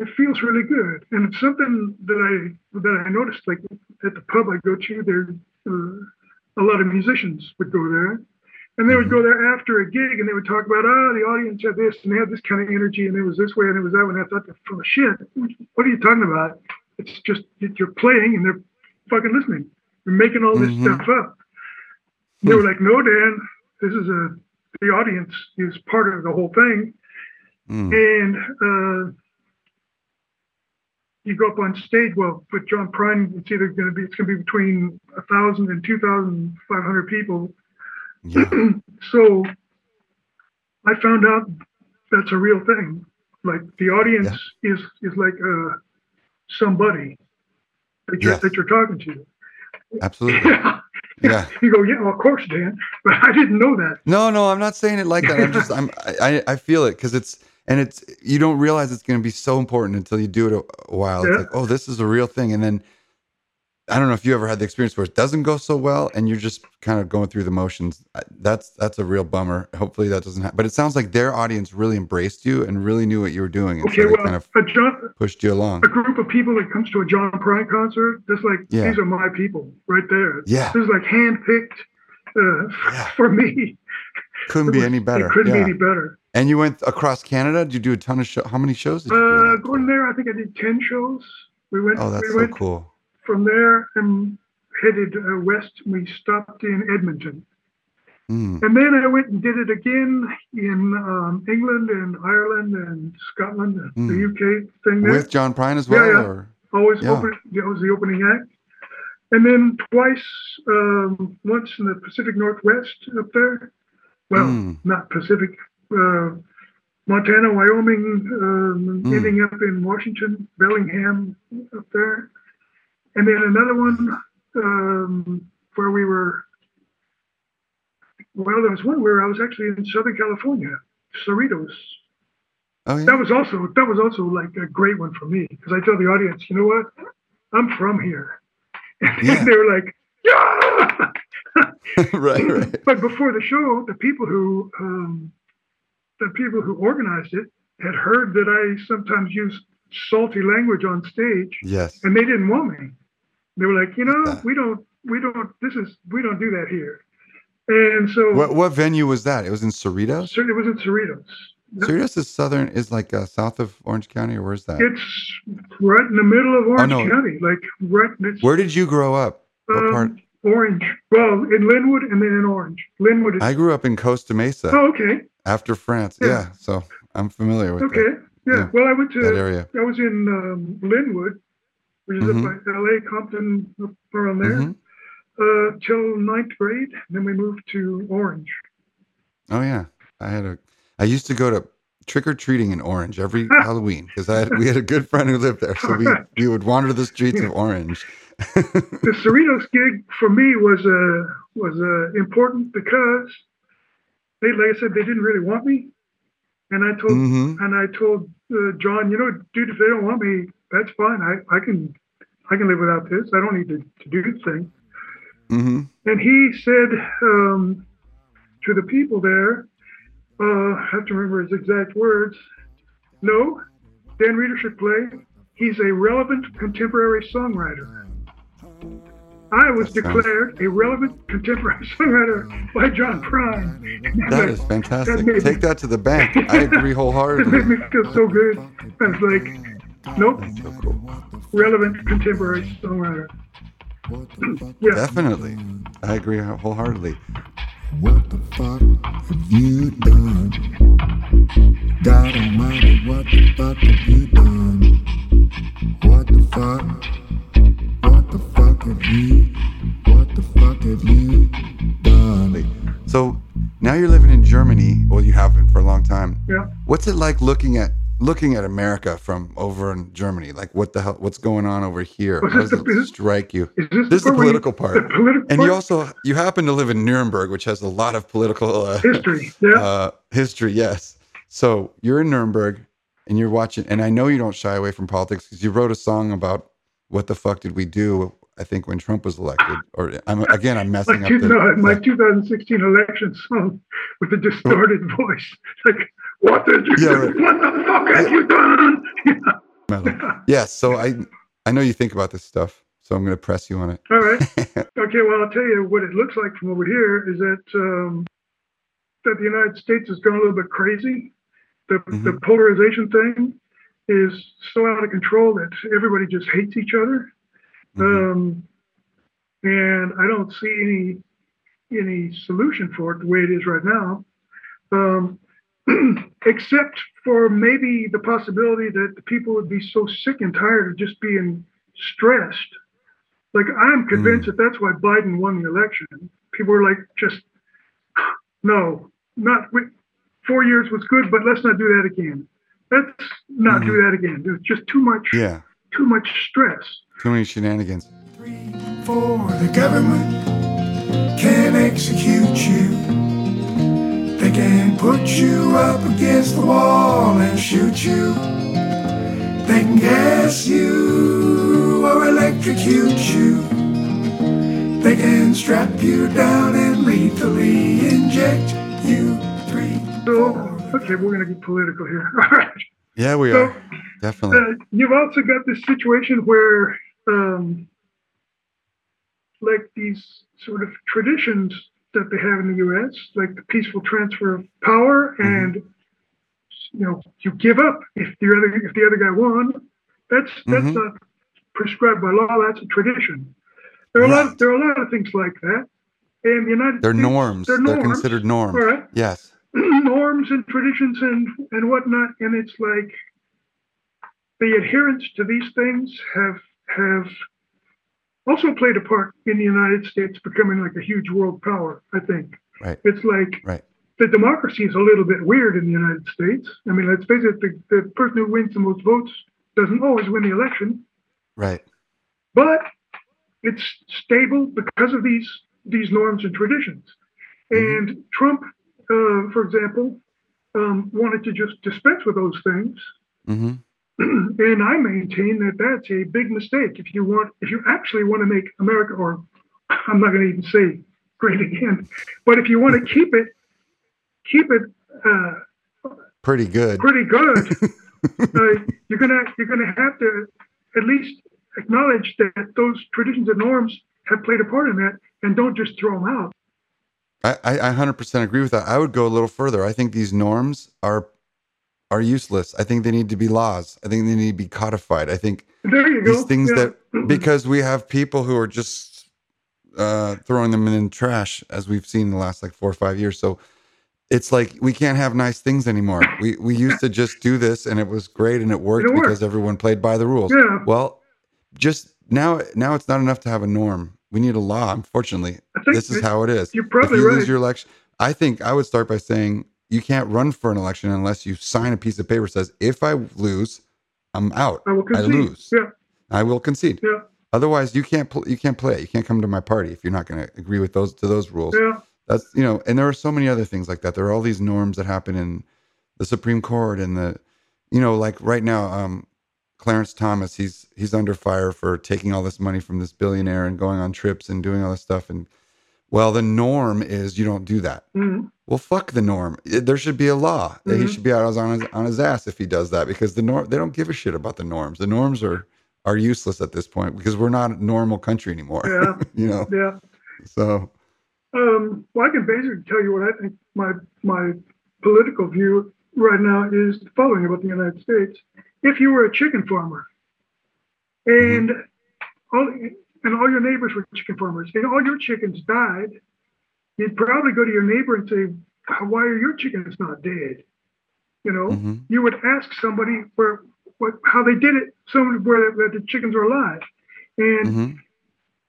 it feels really good. And it's something that I that I noticed, like at the pub I go to, there uh, a lot of musicians would go there, and they would go there after a gig, and they would talk about, oh, the audience had this, and they had this kind of energy, and it was this way, and it was that way. And I thought, full of shit. What are you talking about? It's just that you're playing, and they're fucking listening. You're making all this Mhm. stuff up. They were like, no, Dan, this is a the audience is part of the whole thing, Mm. and uh, you go up on stage. Well, with John Prine, it's either going to be it's going to be between a thousand and two thousand five hundred people. Yeah. *clears throat* So I found out that's a real thing. Like the audience is is like uh, somebody that you're, Yes. that you're talking to. Absolutely. *laughs* Yeah. You go, yeah, well, of course, Dan, *laughs* but I didn't know that. No, no, I'm not saying it like that. I'm just, I'm, I, I feel it because it's, and it's, you don't realize it's going to be so important until you do it a, a while. Yeah. It's like, oh, this is a real thing. And then I don't know if you ever had the experience where it doesn't go so well and you're just kind of going through the motions. That's, that's a real bummer. Hopefully that doesn't happen. But it sounds like their audience really embraced you and really knew what you were doing. And Okay, so well, kind of a John, pushed you along. a group of people that comes to a John Prine concert, that's like Yeah. these are my people right there. Yeah. This is like handpicked uh, Yeah. *laughs* for me. Couldn't be any better. It couldn't Yeah. be any better. And you went across Canada. Did you do a ton of shows? How many shows did you do? Uh, that going there, I think I did ten shows. We went. Oh, that's we so went cool. From there and headed uh, west. We stopped in Edmonton, Mm. and then I went and did it again in um, England and Ireland and Scotland, and the Mm. UK thing there. With John Prine as well? Yeah, yeah. Or? always Yeah. open. That was the opening act, and then twice, um, once in the Pacific Northwest up there. Well, Mm. not Pacific, uh, Montana, Wyoming, um, Mm. ending up in Washington, Bellingham up there, and then another one um, where we were. Well, there was one where I was actually in Southern California, Cerritos. Oh, yeah. That was also that was also like a great one for me because I tell the audience, you know what, I'm from here, *laughs* and Yeah. they were like, yeah. *laughs* right, right. But before the show, the people who um, the people who organized it had heard that I sometimes use salty language on stage, Yes. and they didn't want me. They were like, you know, we don't, we don't. This is we don't do that here. And so, What what venue was that? It was in Cerritos. it was in Cerritos. Cerritos is southern, is like uh, south of Orange County, or where's that? It's right in the middle of Orange Oh, no. County, like right. Where did you grow up? Um, Orange. Well, in Lynwood and then in Orange. Lynwood is. I grew up in Costa Mesa oh, okay. after France. Yeah. Yeah, so I'm familiar with Okay. Yeah. Yeah. Well, I went that, that to. area. I was in um, Lynwood, which is Mhm. up by L.A., Compton, up around there, Mhm. uh, till ninth grade. Then we moved to Orange. Oh yeah, I had a. I used to go to trick or treating in Orange every *laughs* Halloween because I had we had a good friend who lived there, so we we would wander the streets of Orange. the Cerritos gig for me was uh, was uh, important because they, like I said, they didn't really want me, and I told hmm and I told uh, John, you know, dude, if they don't want me, that's fine. I, I can I can live without this. I don't need to, to do the thing. hmm And he said um, to the people there, uh, I have to remember his exact words. No, Dan Reeder should play. He's a relevant contemporary songwriter. I was That sounds- declared a relevant contemporary songwriter by John Prine. That is fantastic. me- Take that to the bank. I agree *laughs* It made wholeheartedly. me feel so good. I was like, Nope. So cool. Relevant contemporary songwriter. *clears throat* yeah. Definitely. I agree wholeheartedly. What the fuck have you done? God Almighty, what the fuck have you done? What the fuck? What the fuck have you? What the fuck have you done? So now you're living in Germany. Well, you have been for a long time. Yeah. What's it like looking at looking at America from over in Germany? Like what the hell? What's going on over here? How does the- it is- strike you? Is this, This is the political part. The political And part? you also you happen to live in Nuremberg, which has a lot of political uh, history. Yeah. *laughs* uh, history. Yes. So you're in Nuremberg, and you're watching. And I know you don't shy away from politics because you wrote a song about what the fuck did we do? I think when Trump was elected. Or I'm again, I'm messing my, up the. no, my the- 2016 election song with a distorted *laughs* voice. Like, what did you Yeah, do? right. What the fuck have you done? metal. Yes. So I I know you think about this stuff, so I'm going to press you on it. All right. *laughs* Okay. Well, I'll tell you what it looks like from over here is that um, that the United States has gone a little bit crazy. The the Mhm. polarization thing is so out of control that everybody just hates each other. Mhm. Um, and I don't see any any solution for it the way it is right now, um, *clears throat* except for maybe the possibility that the people would be so sick and tired of just being stressed. Like I'm hmm. convinced that that's why Biden won the election. People were like, just *sighs* no, not four years was good, but let's not do that again. Let's not do hmm. that again. There's just too much, yeah. too much stress. Too many shenanigans. Three, four, the government can execute you. They can put you up against the wall and shoot you. They can gas you or electrocute you. They can strap you down and lethally inject you. Three, So, four. okay, we're going to get political here. *laughs* All right. Yeah, we So, are definitely. Uh, you've also got this situation where, um, like these sort of traditions that they have in the U.S., like the peaceful transfer of power, and you know, you give up if the other if the other guy won. That's that's Mhm. not prescribed by law. That's a tradition. There are a lot. There are a lot of things like that. And the United They're States, norms. They're They're, norms. considered norms. All right. Yes. *clears throat* norms and traditions and and whatnot and it's like the adherence to these things have have also played a part in the united states becoming like a huge world power i think Right. it's like Right. the democracy is a little bit weird in the united states i mean let's face it the, the person who wins the most votes doesn't always win the election Right. but it's stable because of these these norms and traditions. And Trump, uh, for example, um, wanted to just dispense with those things. hmm *clears throat* and I maintain that that's a big mistake. If you want, if you actually want to make America, or I'm not going to even say great again, but if you want to keep it, keep it uh, Pretty good. pretty good, *laughs* uh, you're gonna you're gonna have to at least acknowledge that those traditions and norms have played a part in that, and don't just throw them out. I, I I 100% agree with that. I would go a little further. I think these norms are are useless. I think they need to be laws. I think they need to be codified. I think There you go. these things Yeah. that because we have people who are just uh, throwing them in the trash as we've seen in the last like four or five years. So it's like we can't have nice things anymore. We we used to just do this and it was great and it worked It because everyone played by the rules. Yeah. Well, just now now it's not enough to have a norm. We need a law. Unfortunately, this is how it is. you're probably if you right. lose your election, I think I would start by saying you can't run for an election unless you sign a piece of paper that says if I lose, I'm out. I will I concede. lose. Yeah, I will concede. yeah, Otherwise, you can't pl- you can't play. You can't come to my party if you're not going to agree with those to those rules. yeah. That's you know, and there are so many other things like that. There are all these norms that happen in the Supreme Court and the, you know, like right now, um, Clarence Thomas, he's he's under fire for taking all this money from this billionaire and going on trips and doing all this stuff. And well, the norm is you don't do that. Mhm. Well, fuck the norm. There should be a law that he Mhm. should be out on his on his ass if he does that because the norm they don't give a shit about the norms. The norms are are useless at this point because we're not a normal country anymore. Yeah. *laughs* you know. yeah. So Um, well, I can basically tell you what I think my my political view right now is the following about the United States. if you were a chicken farmer and all and all your neighbors were chicken farmers and all your chickens died, you'd probably go to your neighbor and say, "Why are your chickens not dead?" You know, hmm you would ask somebody where what how they did it, someone where, where the chickens are alive. And hmm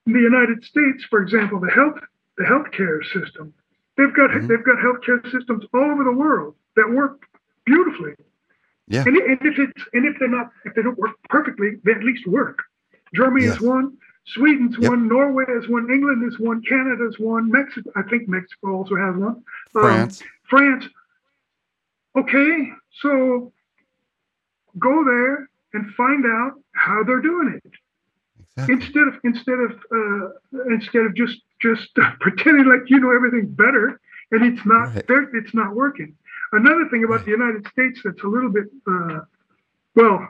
in the United States, for example, the health the healthcare system, they've got Mhm. they've got healthcare systems all over the world that work beautifully. Yeah. And, and if it's and if they're not if they don't work perfectly, they at least work. Germany Yes. is one, Sweden's Yep. one, Norway is one, England is one, Canada's one, Mexico I think Mexico also has one. Um, France. France. Okay, so go there and find out how they're doing it Exactly. instead of instead of uh, instead of just just *laughs* pretending like you know everything better and it's not Right. it's not working another thing about Right. the united states that's a little bit uh, well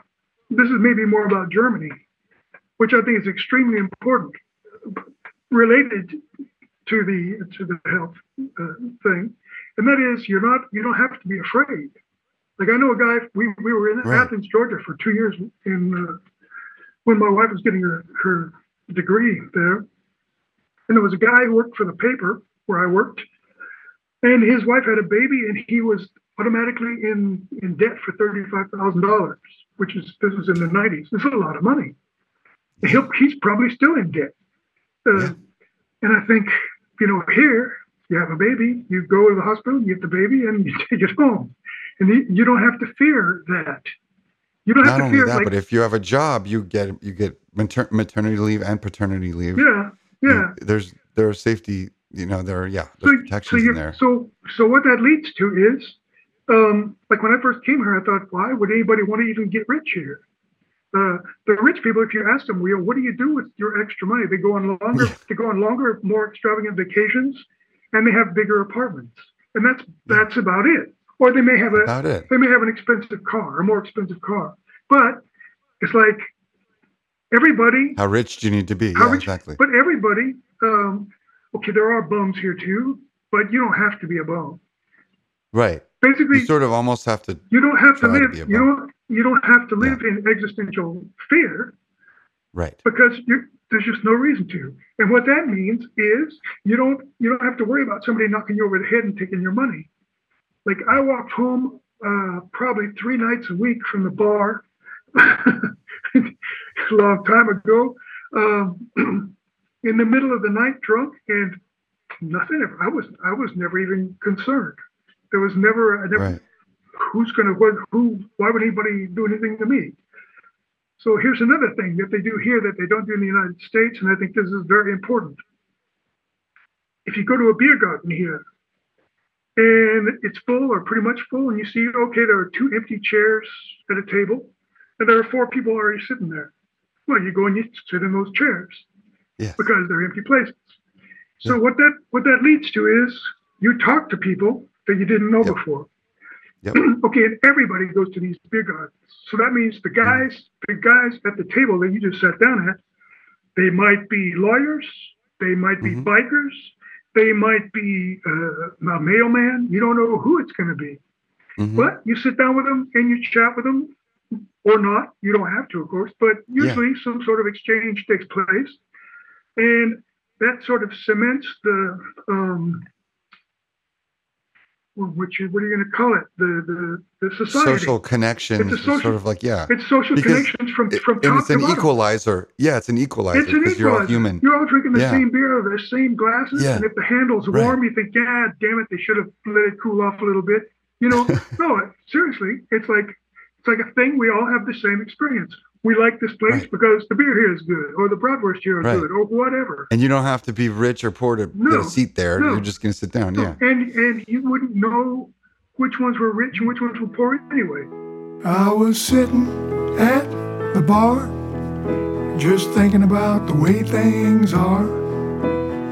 this is maybe more about germany which i think is extremely important related to the to the health uh, thing and that is you're not you don't have to be afraid like i know a guy we, we were in Right. athens georgia for two years in uh, when my wife was getting her, her degree there. And there was a guy who worked for the paper where I worked, and his wife had a baby, and he was automatically in, in debt for $35,000, which is, this was in the 90s. This is a lot of money. He'll, he's probably still in debt. Uh, Yeah. And I think, you know, here, you have a baby, you go to the hospital, you get the baby, and you take it home. And you, you don't have to fear that. You don't have Not to only fear that, like, but if you have a job, you get you get mater- maternity leave and paternity leave. yeah, yeah. There's there are safety. You know there are yeah there's so protections in there. so so what that leads to is um like when i first came here i thought why would anybody want to even get rich here uh, the rich people, if you ask them, well, what do you do with your extra money? They go on longer, they go on longer, more extravagant vacations, and they have bigger apartments, and that's that's about it. Or they may have a About it. they may have an expensive car, a more expensive car, but it's like everybody How rich do you need to be? how yeah, rich- exactly. But everybody, um, okay, there are bums here too, but you don't have to be a bum. right. Basically, You sort of almost have to. you don't have to to live. a you don't. You don't have to live in existential fear Right. because you, there's just no reason to. And what that means is you don't. You don't have to worry about somebody knocking you over the head and taking your money. Like I walked home uh, probably three nights a week from the bar *laughs* a long time ago, um, *clears throat* in the middle of the night, drunk, and nothing. ever- I was I was never even concerned. There was never I never Right. Who's going to what who why would anybody do anything to me so here's another thing that they do here that they don't do in the united states and i think this is very important if you go to a beer garden here and it's full or pretty much full and you see okay there are two empty chairs at a table and there are four people already sitting there well you go and you sit in those chairs Yes. because they're empty places. So Yeah. what that what that leads to is you talk to people that you didn't know Yep. before. Yep. *clears throat* okay, and everybody goes to these beer gardens. So that means the guys, the guys at the table that you just sat down at, they might be lawyers, they might be Mhm. bikers, they might be uh, a mailman. You don't know who it's going to be. Mhm. But you sit down with them and you chat with them, or not. You don't have to, of course, but usually some sort of exchange takes place, and that sort of cements the um, what you what are you going to call it? The the the society. Social connections. Social- sort of like yeah. it's social because connections from It- from and top it's an equalizer. Yeah, it's an equalizer It's an because you're all equalizer. human. You're all drinking the Yeah. same beer out of the same glasses, Yeah. and if the handle's Right. warm, you think, "God damn it, they should have let it cool off a little bit." You know, *laughs* no, seriously, it's like it's like a thing. We all have the same experience. We like this place Right. because the beer here is good, or the bratwurst here is Right. good, or whatever. And you don't have to be rich or poor to get a seat there. no. You're just going to sit down. Yeah. And and you wouldn't know which ones were rich and which ones were poor anyway. I was sitting at the bar, just thinking about the way things are,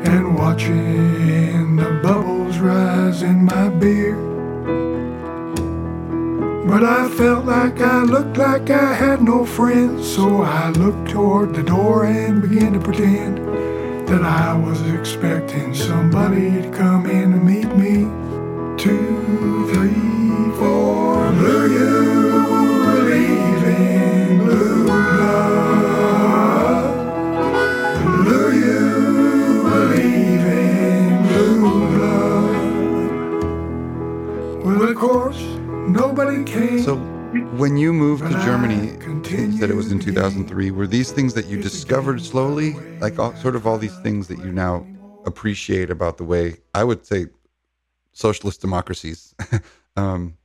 and watching the bubbles rise in my beer. But I felt like I looked like I had no friends, so I looked toward the door and began to pretend that I was expecting somebody to come in and meet me. Two, three, nobody came. So, when you moved to Germany, you said it was in 2003. Were these things that you discovered slowly, like all, sort of all these things that you now appreciate about the way I would say socialist democracies *laughs* um,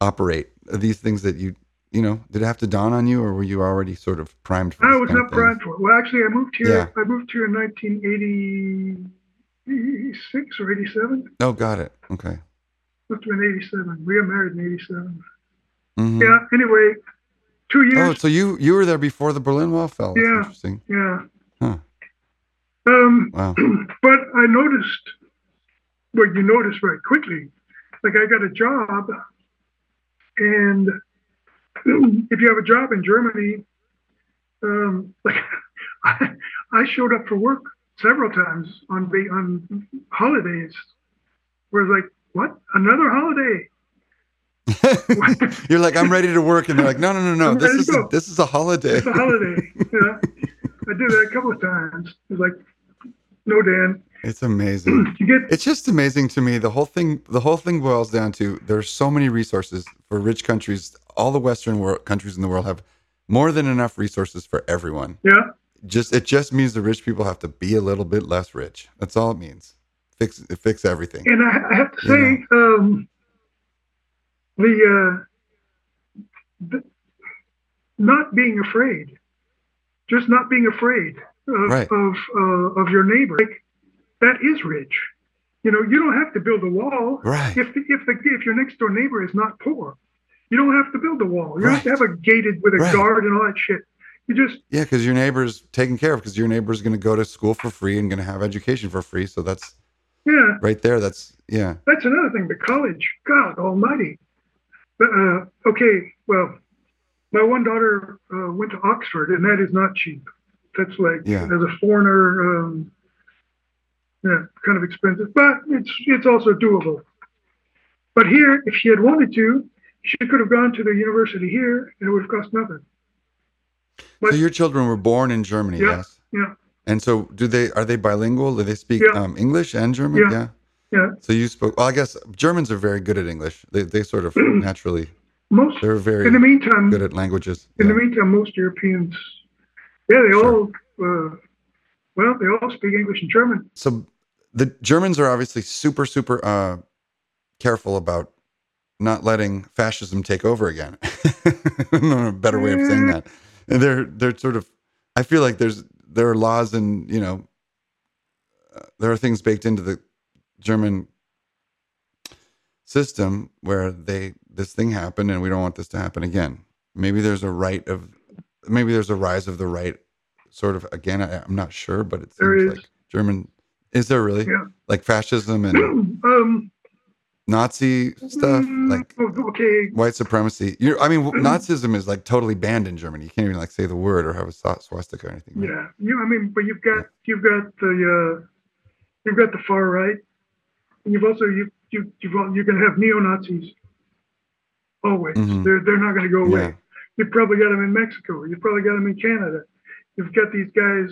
operate? Are these things that you, you know, did it have to dawn on you, or were you already sort of primed for? I was not of primed for it. Well, actually, I moved here. Yeah. I moved here in 1986 or 87. Oh, got it. Okay. Must have been 87. We got married in 87. Mhm. Yeah. Anyway, two years. Oh, so you you were there before the Berlin Wall fell. That's Yeah. interesting. yeah. Huh. Um, Wow. *clears throat* but I noticed well, you notice very quickly. Like I got a job, and *clears throat* if you have a job in Germany, um, like *laughs* I, I showed up for work several times on on holidays. Where like, what? Another holiday? *laughs* You're like, I'm ready to work, and they're like, no, no, no, no. I'm This is a, this is a holiday. It's a holiday. yeah. I did that a couple of times. It's like, no, Dan, It's amazing. *clears throat* you get It's just amazing to me. The whole thing, the whole thing boils down to there's so many resources for rich countries. All the Western world, countries in the world have more than enough resources for everyone. yeah. Just it just means the rich people have to be a little bit less rich. That's all it means. Fix fix everything. And I, I have to You say, um, the, uh, the not being afraid, just not being afraid of Right. of, uh, of your neighbor, like, that is rich. You know, you don't have to build a wall Right. if the, if the if your next door neighbor is not poor. You don't have to build a wall. You don't have to have a gated with a Right. guard and all that shit. You just Yeah, because your neighbor's taken care of. Because your neighbor's going to go to school for free and going to have education for free. So that's yeah. right there. That's yeah. That's another thing. The college, God Almighty. But, uh, okay, well, my one daughter uh, went to Oxford, and that is not cheap. That's like Yeah. as a foreigner, um, yeah, kind of expensive, but it's it's also doable. But here, if she had wanted to, she could have gone to the university here, and it would have cost nothing. But- So your children were born in Germany, Yeah, yes. yeah. And so, do they are they bilingual? Do they speak Yeah. um, English and German? Yeah. Yeah, So you spoke. Well, I guess Germans are very good at English. They they sort of naturally most. they're very In the meantime, good at languages. In the meantime, most Europeans, yeah, they Sure. all, uh, well, they all speak English and German. So the Germans are obviously super super uh, careful about not letting fascism take over again. a *laughs* better way of saying that. And they're they're sort of. I feel like there's there are laws and you know uh, there are things baked into the German system where they this thing happened and we don't want this to happen again. Maybe there's a right of maybe there's a rise of the right sort of again I, I'm not sure but it seems like German is there really Yeah. like fascism and *clears throat* um, Nazi stuff mm, like okay, white supremacy. You I mean Nazism is like totally banned in Germany. You can't even like say the word or have a swastika or anything. right? yeah, you. I mean, but you've got you've got the uh, you've got the far right, and you've also you you you've, you're going to have neo Nazis. Always, Mhm. they're they're not going to go away. Yeah. You've probably got them in Mexico. You've probably got them in Canada. You've got these guys.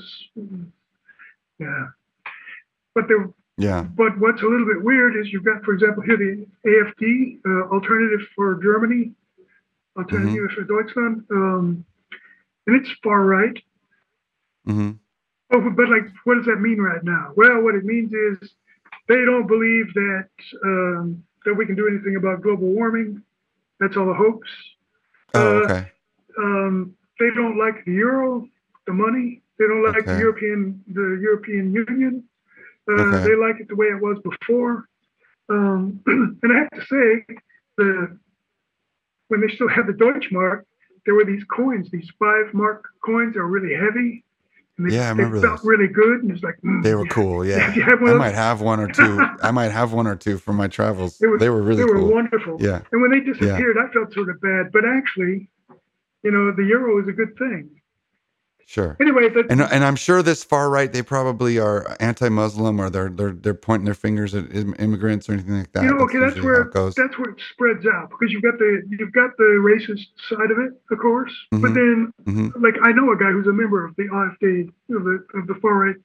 Yeah, but they're Yeah. But what's a little bit weird is you've got, for example, here the AFD, uh, Alternative for Germany, Alternative for Deutschland, um, and it's far right. hmm Oh, but- like, what does that mean right now? Well, what it means is they don't believe that um, that we can do anything about global warming. That's all a hoax. Oh, Uh, okay. Um, they don't like the euro, the money. They don't like the European the European Union. Uh, Okay. They like it the way it was before. Um, *clears throat* and I have to say, the when they still had the Deutschmark, there were these coins, these five mark coins that were really heavy. And they, Yeah, I they remember felt those. really good. And it's like, mm, They were cool. *laughs* Yeah. Have one I might have one or two. I might have one or two from my travels. They were- They were really they were cool. wonderful. Yeah. And when they disappeared, I felt sort of bad. But actually, you know, the euro is a good thing. Sure. Anyway, that, And and I'm sure this far right, they probably are anti-Muslim or they're they're they're pointing their fingers at immigrants or anything like that. you know, okay, that's how where it goes. that's where it spreads out because you've got the you've got the racist side of it, of course, but Mhm. then Mhm. like I know a guy who's a member of the AfD of the of the far right.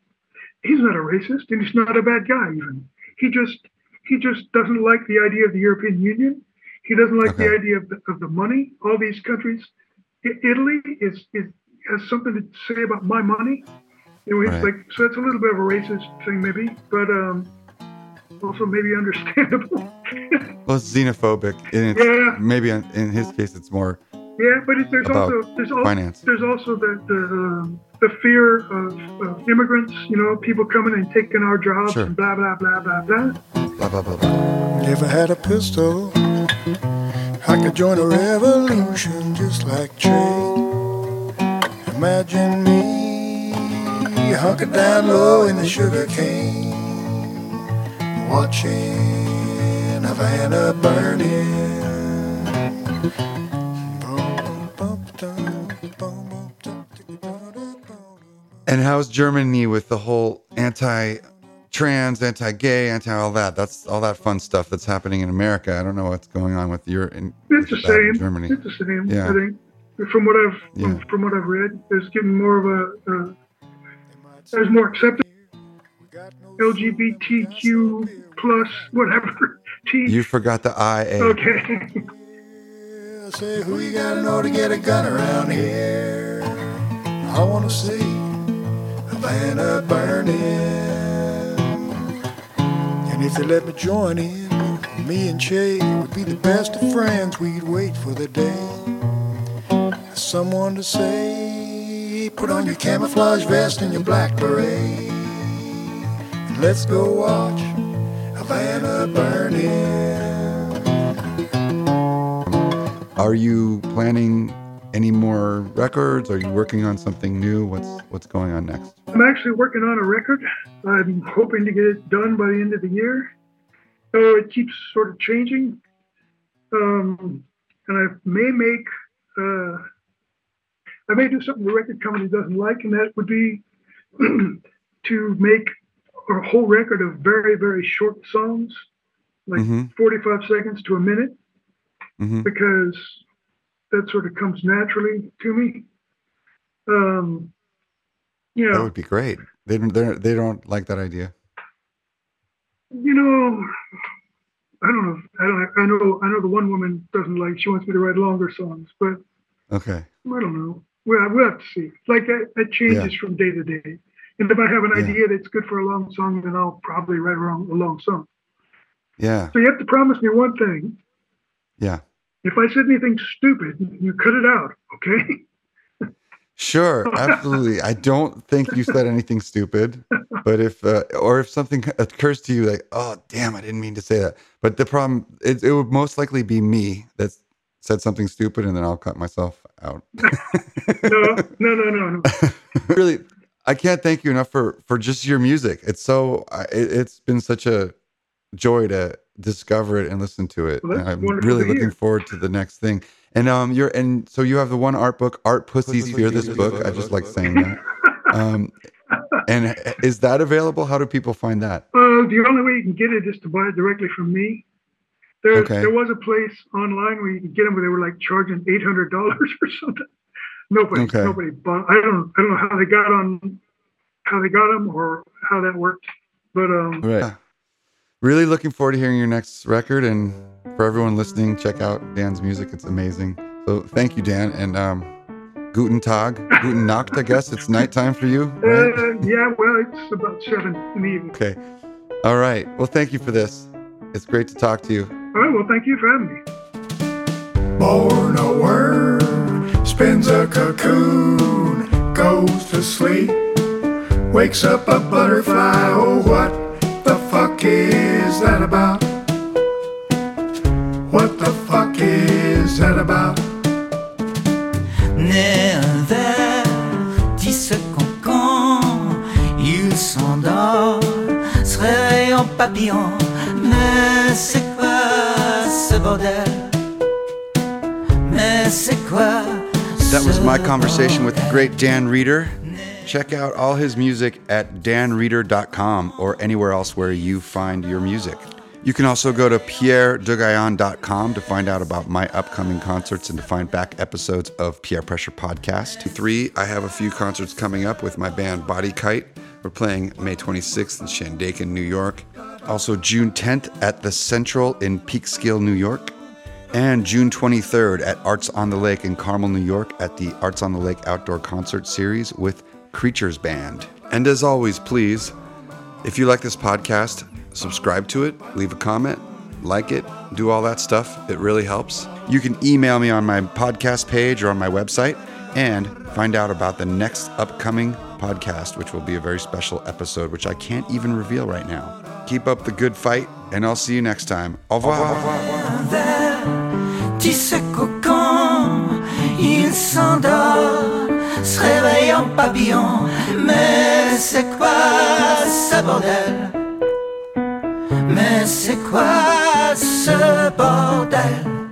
He's not a racist and he's not a bad guy even. He just he just doesn't like the idea of the European Union. He doesn't like the idea of the, of the money. All these countries, Italy is, is has something to say about my money. You know, he's Right. like so. That's a little bit of a racist thing, maybe, but um, also maybe *laughs* understandable. Well, it's xenophobic. And it's, Yeah. Maybe in, in his case, it's more. yeah, but it, there's also there's also finance. there's also the the, um, the fear of, of immigrants. You know, people coming and taking our jobs Sure. and blah blah blah blah blah. Blah, blah, blah, blah. If I had a pistol, I could join a revolution just like Che. Imagine me hunkered down low in the sugar cane, watching Havana burning. And how's Germany with the whole anti trans, anti gay, anti all that? That's all that fun stuff that's happening in America. I don't know what's going on with your in, It's the with that same. Germany. It's the same. Yeah. I think from what I've Yeah. from what I've read, there's getting more of a uh, there's more acceptance. LGBTQ plus whatever T. You forgot the IA. okay. Say who you gotta know to get a gun around here. I wanna see Havana burning. And if they let me join in, me and Che would be the best of friends. We'd wait for the day. Someone to say, put on your camouflage vest and your black beret. And let's go watch Havana burning. Are you planning any more records? Are you working on something new? What's what's going on next? I'm actually working on a record. I'm hoping to get it done by the end of the year. So it keeps sort of changing. Um, and I may make, uh, I may do something the record company doesn't like, and that would be *clears throat* to make a whole record of very, very short songs, like Mhm. 45 seconds to a minute, hmm because that sort of comes naturally to me. Um, you That would be great. They don't they don't like that idea. You know, I don't know. I don't. I know. I know the one woman doesn't like. She wants me to write longer songs, but Okay. I don't know. Well, we'll have to see. Like that changes from day to day. And if I have an Yeah. idea that's good for a long song, then I'll probably write a long, a long song. Yeah. So you have to promise me one thing. Yeah. If I said anything stupid, you cut it out, okay? *laughs* Sure, absolutely. I don't think you said anything stupid, but if uh, or if something occurs to you like, oh damn, I didn't mean to say that. But the problem, it, it would most likely be me that said something stupid, and then I'll cut myself out. *laughs* No, no, no, no, no. *laughs* really, I can't thank you enough for for just your music. It's so it, it's been such a joy to discover it and listen to it. Well, I'm really looking hear. forward to the next thing. And um, you're and so you have the one art book, Art Pussies Fear This Book. I just like saying that. Um, and is that available? How do people find that? Uh, the only way you can get it is to buy it directly from me. There, Okay. there was a place online where you could get them, but they were like charging eight hundred dollars *laughs* or something. Nobody, Okay. nobody bought. I don't, I don't know how they got on, how they got them or how that worked. But um, Right. Really looking forward to hearing your next record. And for everyone listening, check out Dan's music. It's amazing. So thank you, Dan. And um, Guten Tag, Guten Nacht, I guess. It's nighttime for you, right? uh, yeah, well, it's about seven in the evening. Okay. All right. Well, thank you for this. It's great to talk to you. All right, well, thank you for having me. Born a worm, spins a cocoon, goes to sleep, wakes up a butterfly. Oh, what the fuck is that about? What the fuck is that about? Né un ver, dit ce cancan, il s'endort, se réveille en papillon. Mais c'est quoi ce bordel? Mais c'est quoi That was my conversation with the great Dan Reeder. Check out all his music at danreeder.com or anywhere else where you find your music. You can also go to pierredegaillande.com to find out about my upcoming concerts and to find back episodes of Pierre Pressure Podcast. Three, I have a few concerts coming up with my band Body Kite. We're playing May 26th in Shandaken, New York. Also, June 10th at the Central in Peekskill, New York. And June 23rd at Arts on the Lake in Carmel, New York at the Arts on the Lake Outdoor Concert Series with Creatures Band. And as always, please, if you like this podcast, subscribe to it, leave a comment, like it, do all that stuff. It really helps. You can email me on my podcast page or on my website and find out about the next upcoming podcast, which will be a very special episode, which I can't even reveal right now. Keep up the good fight, and I'll see you next time. Au revoir. Tisse cocon, il s'endort, se réveille en papillon. Mais c'est quoi ce bordel? Mais c'est quoi ce bordel?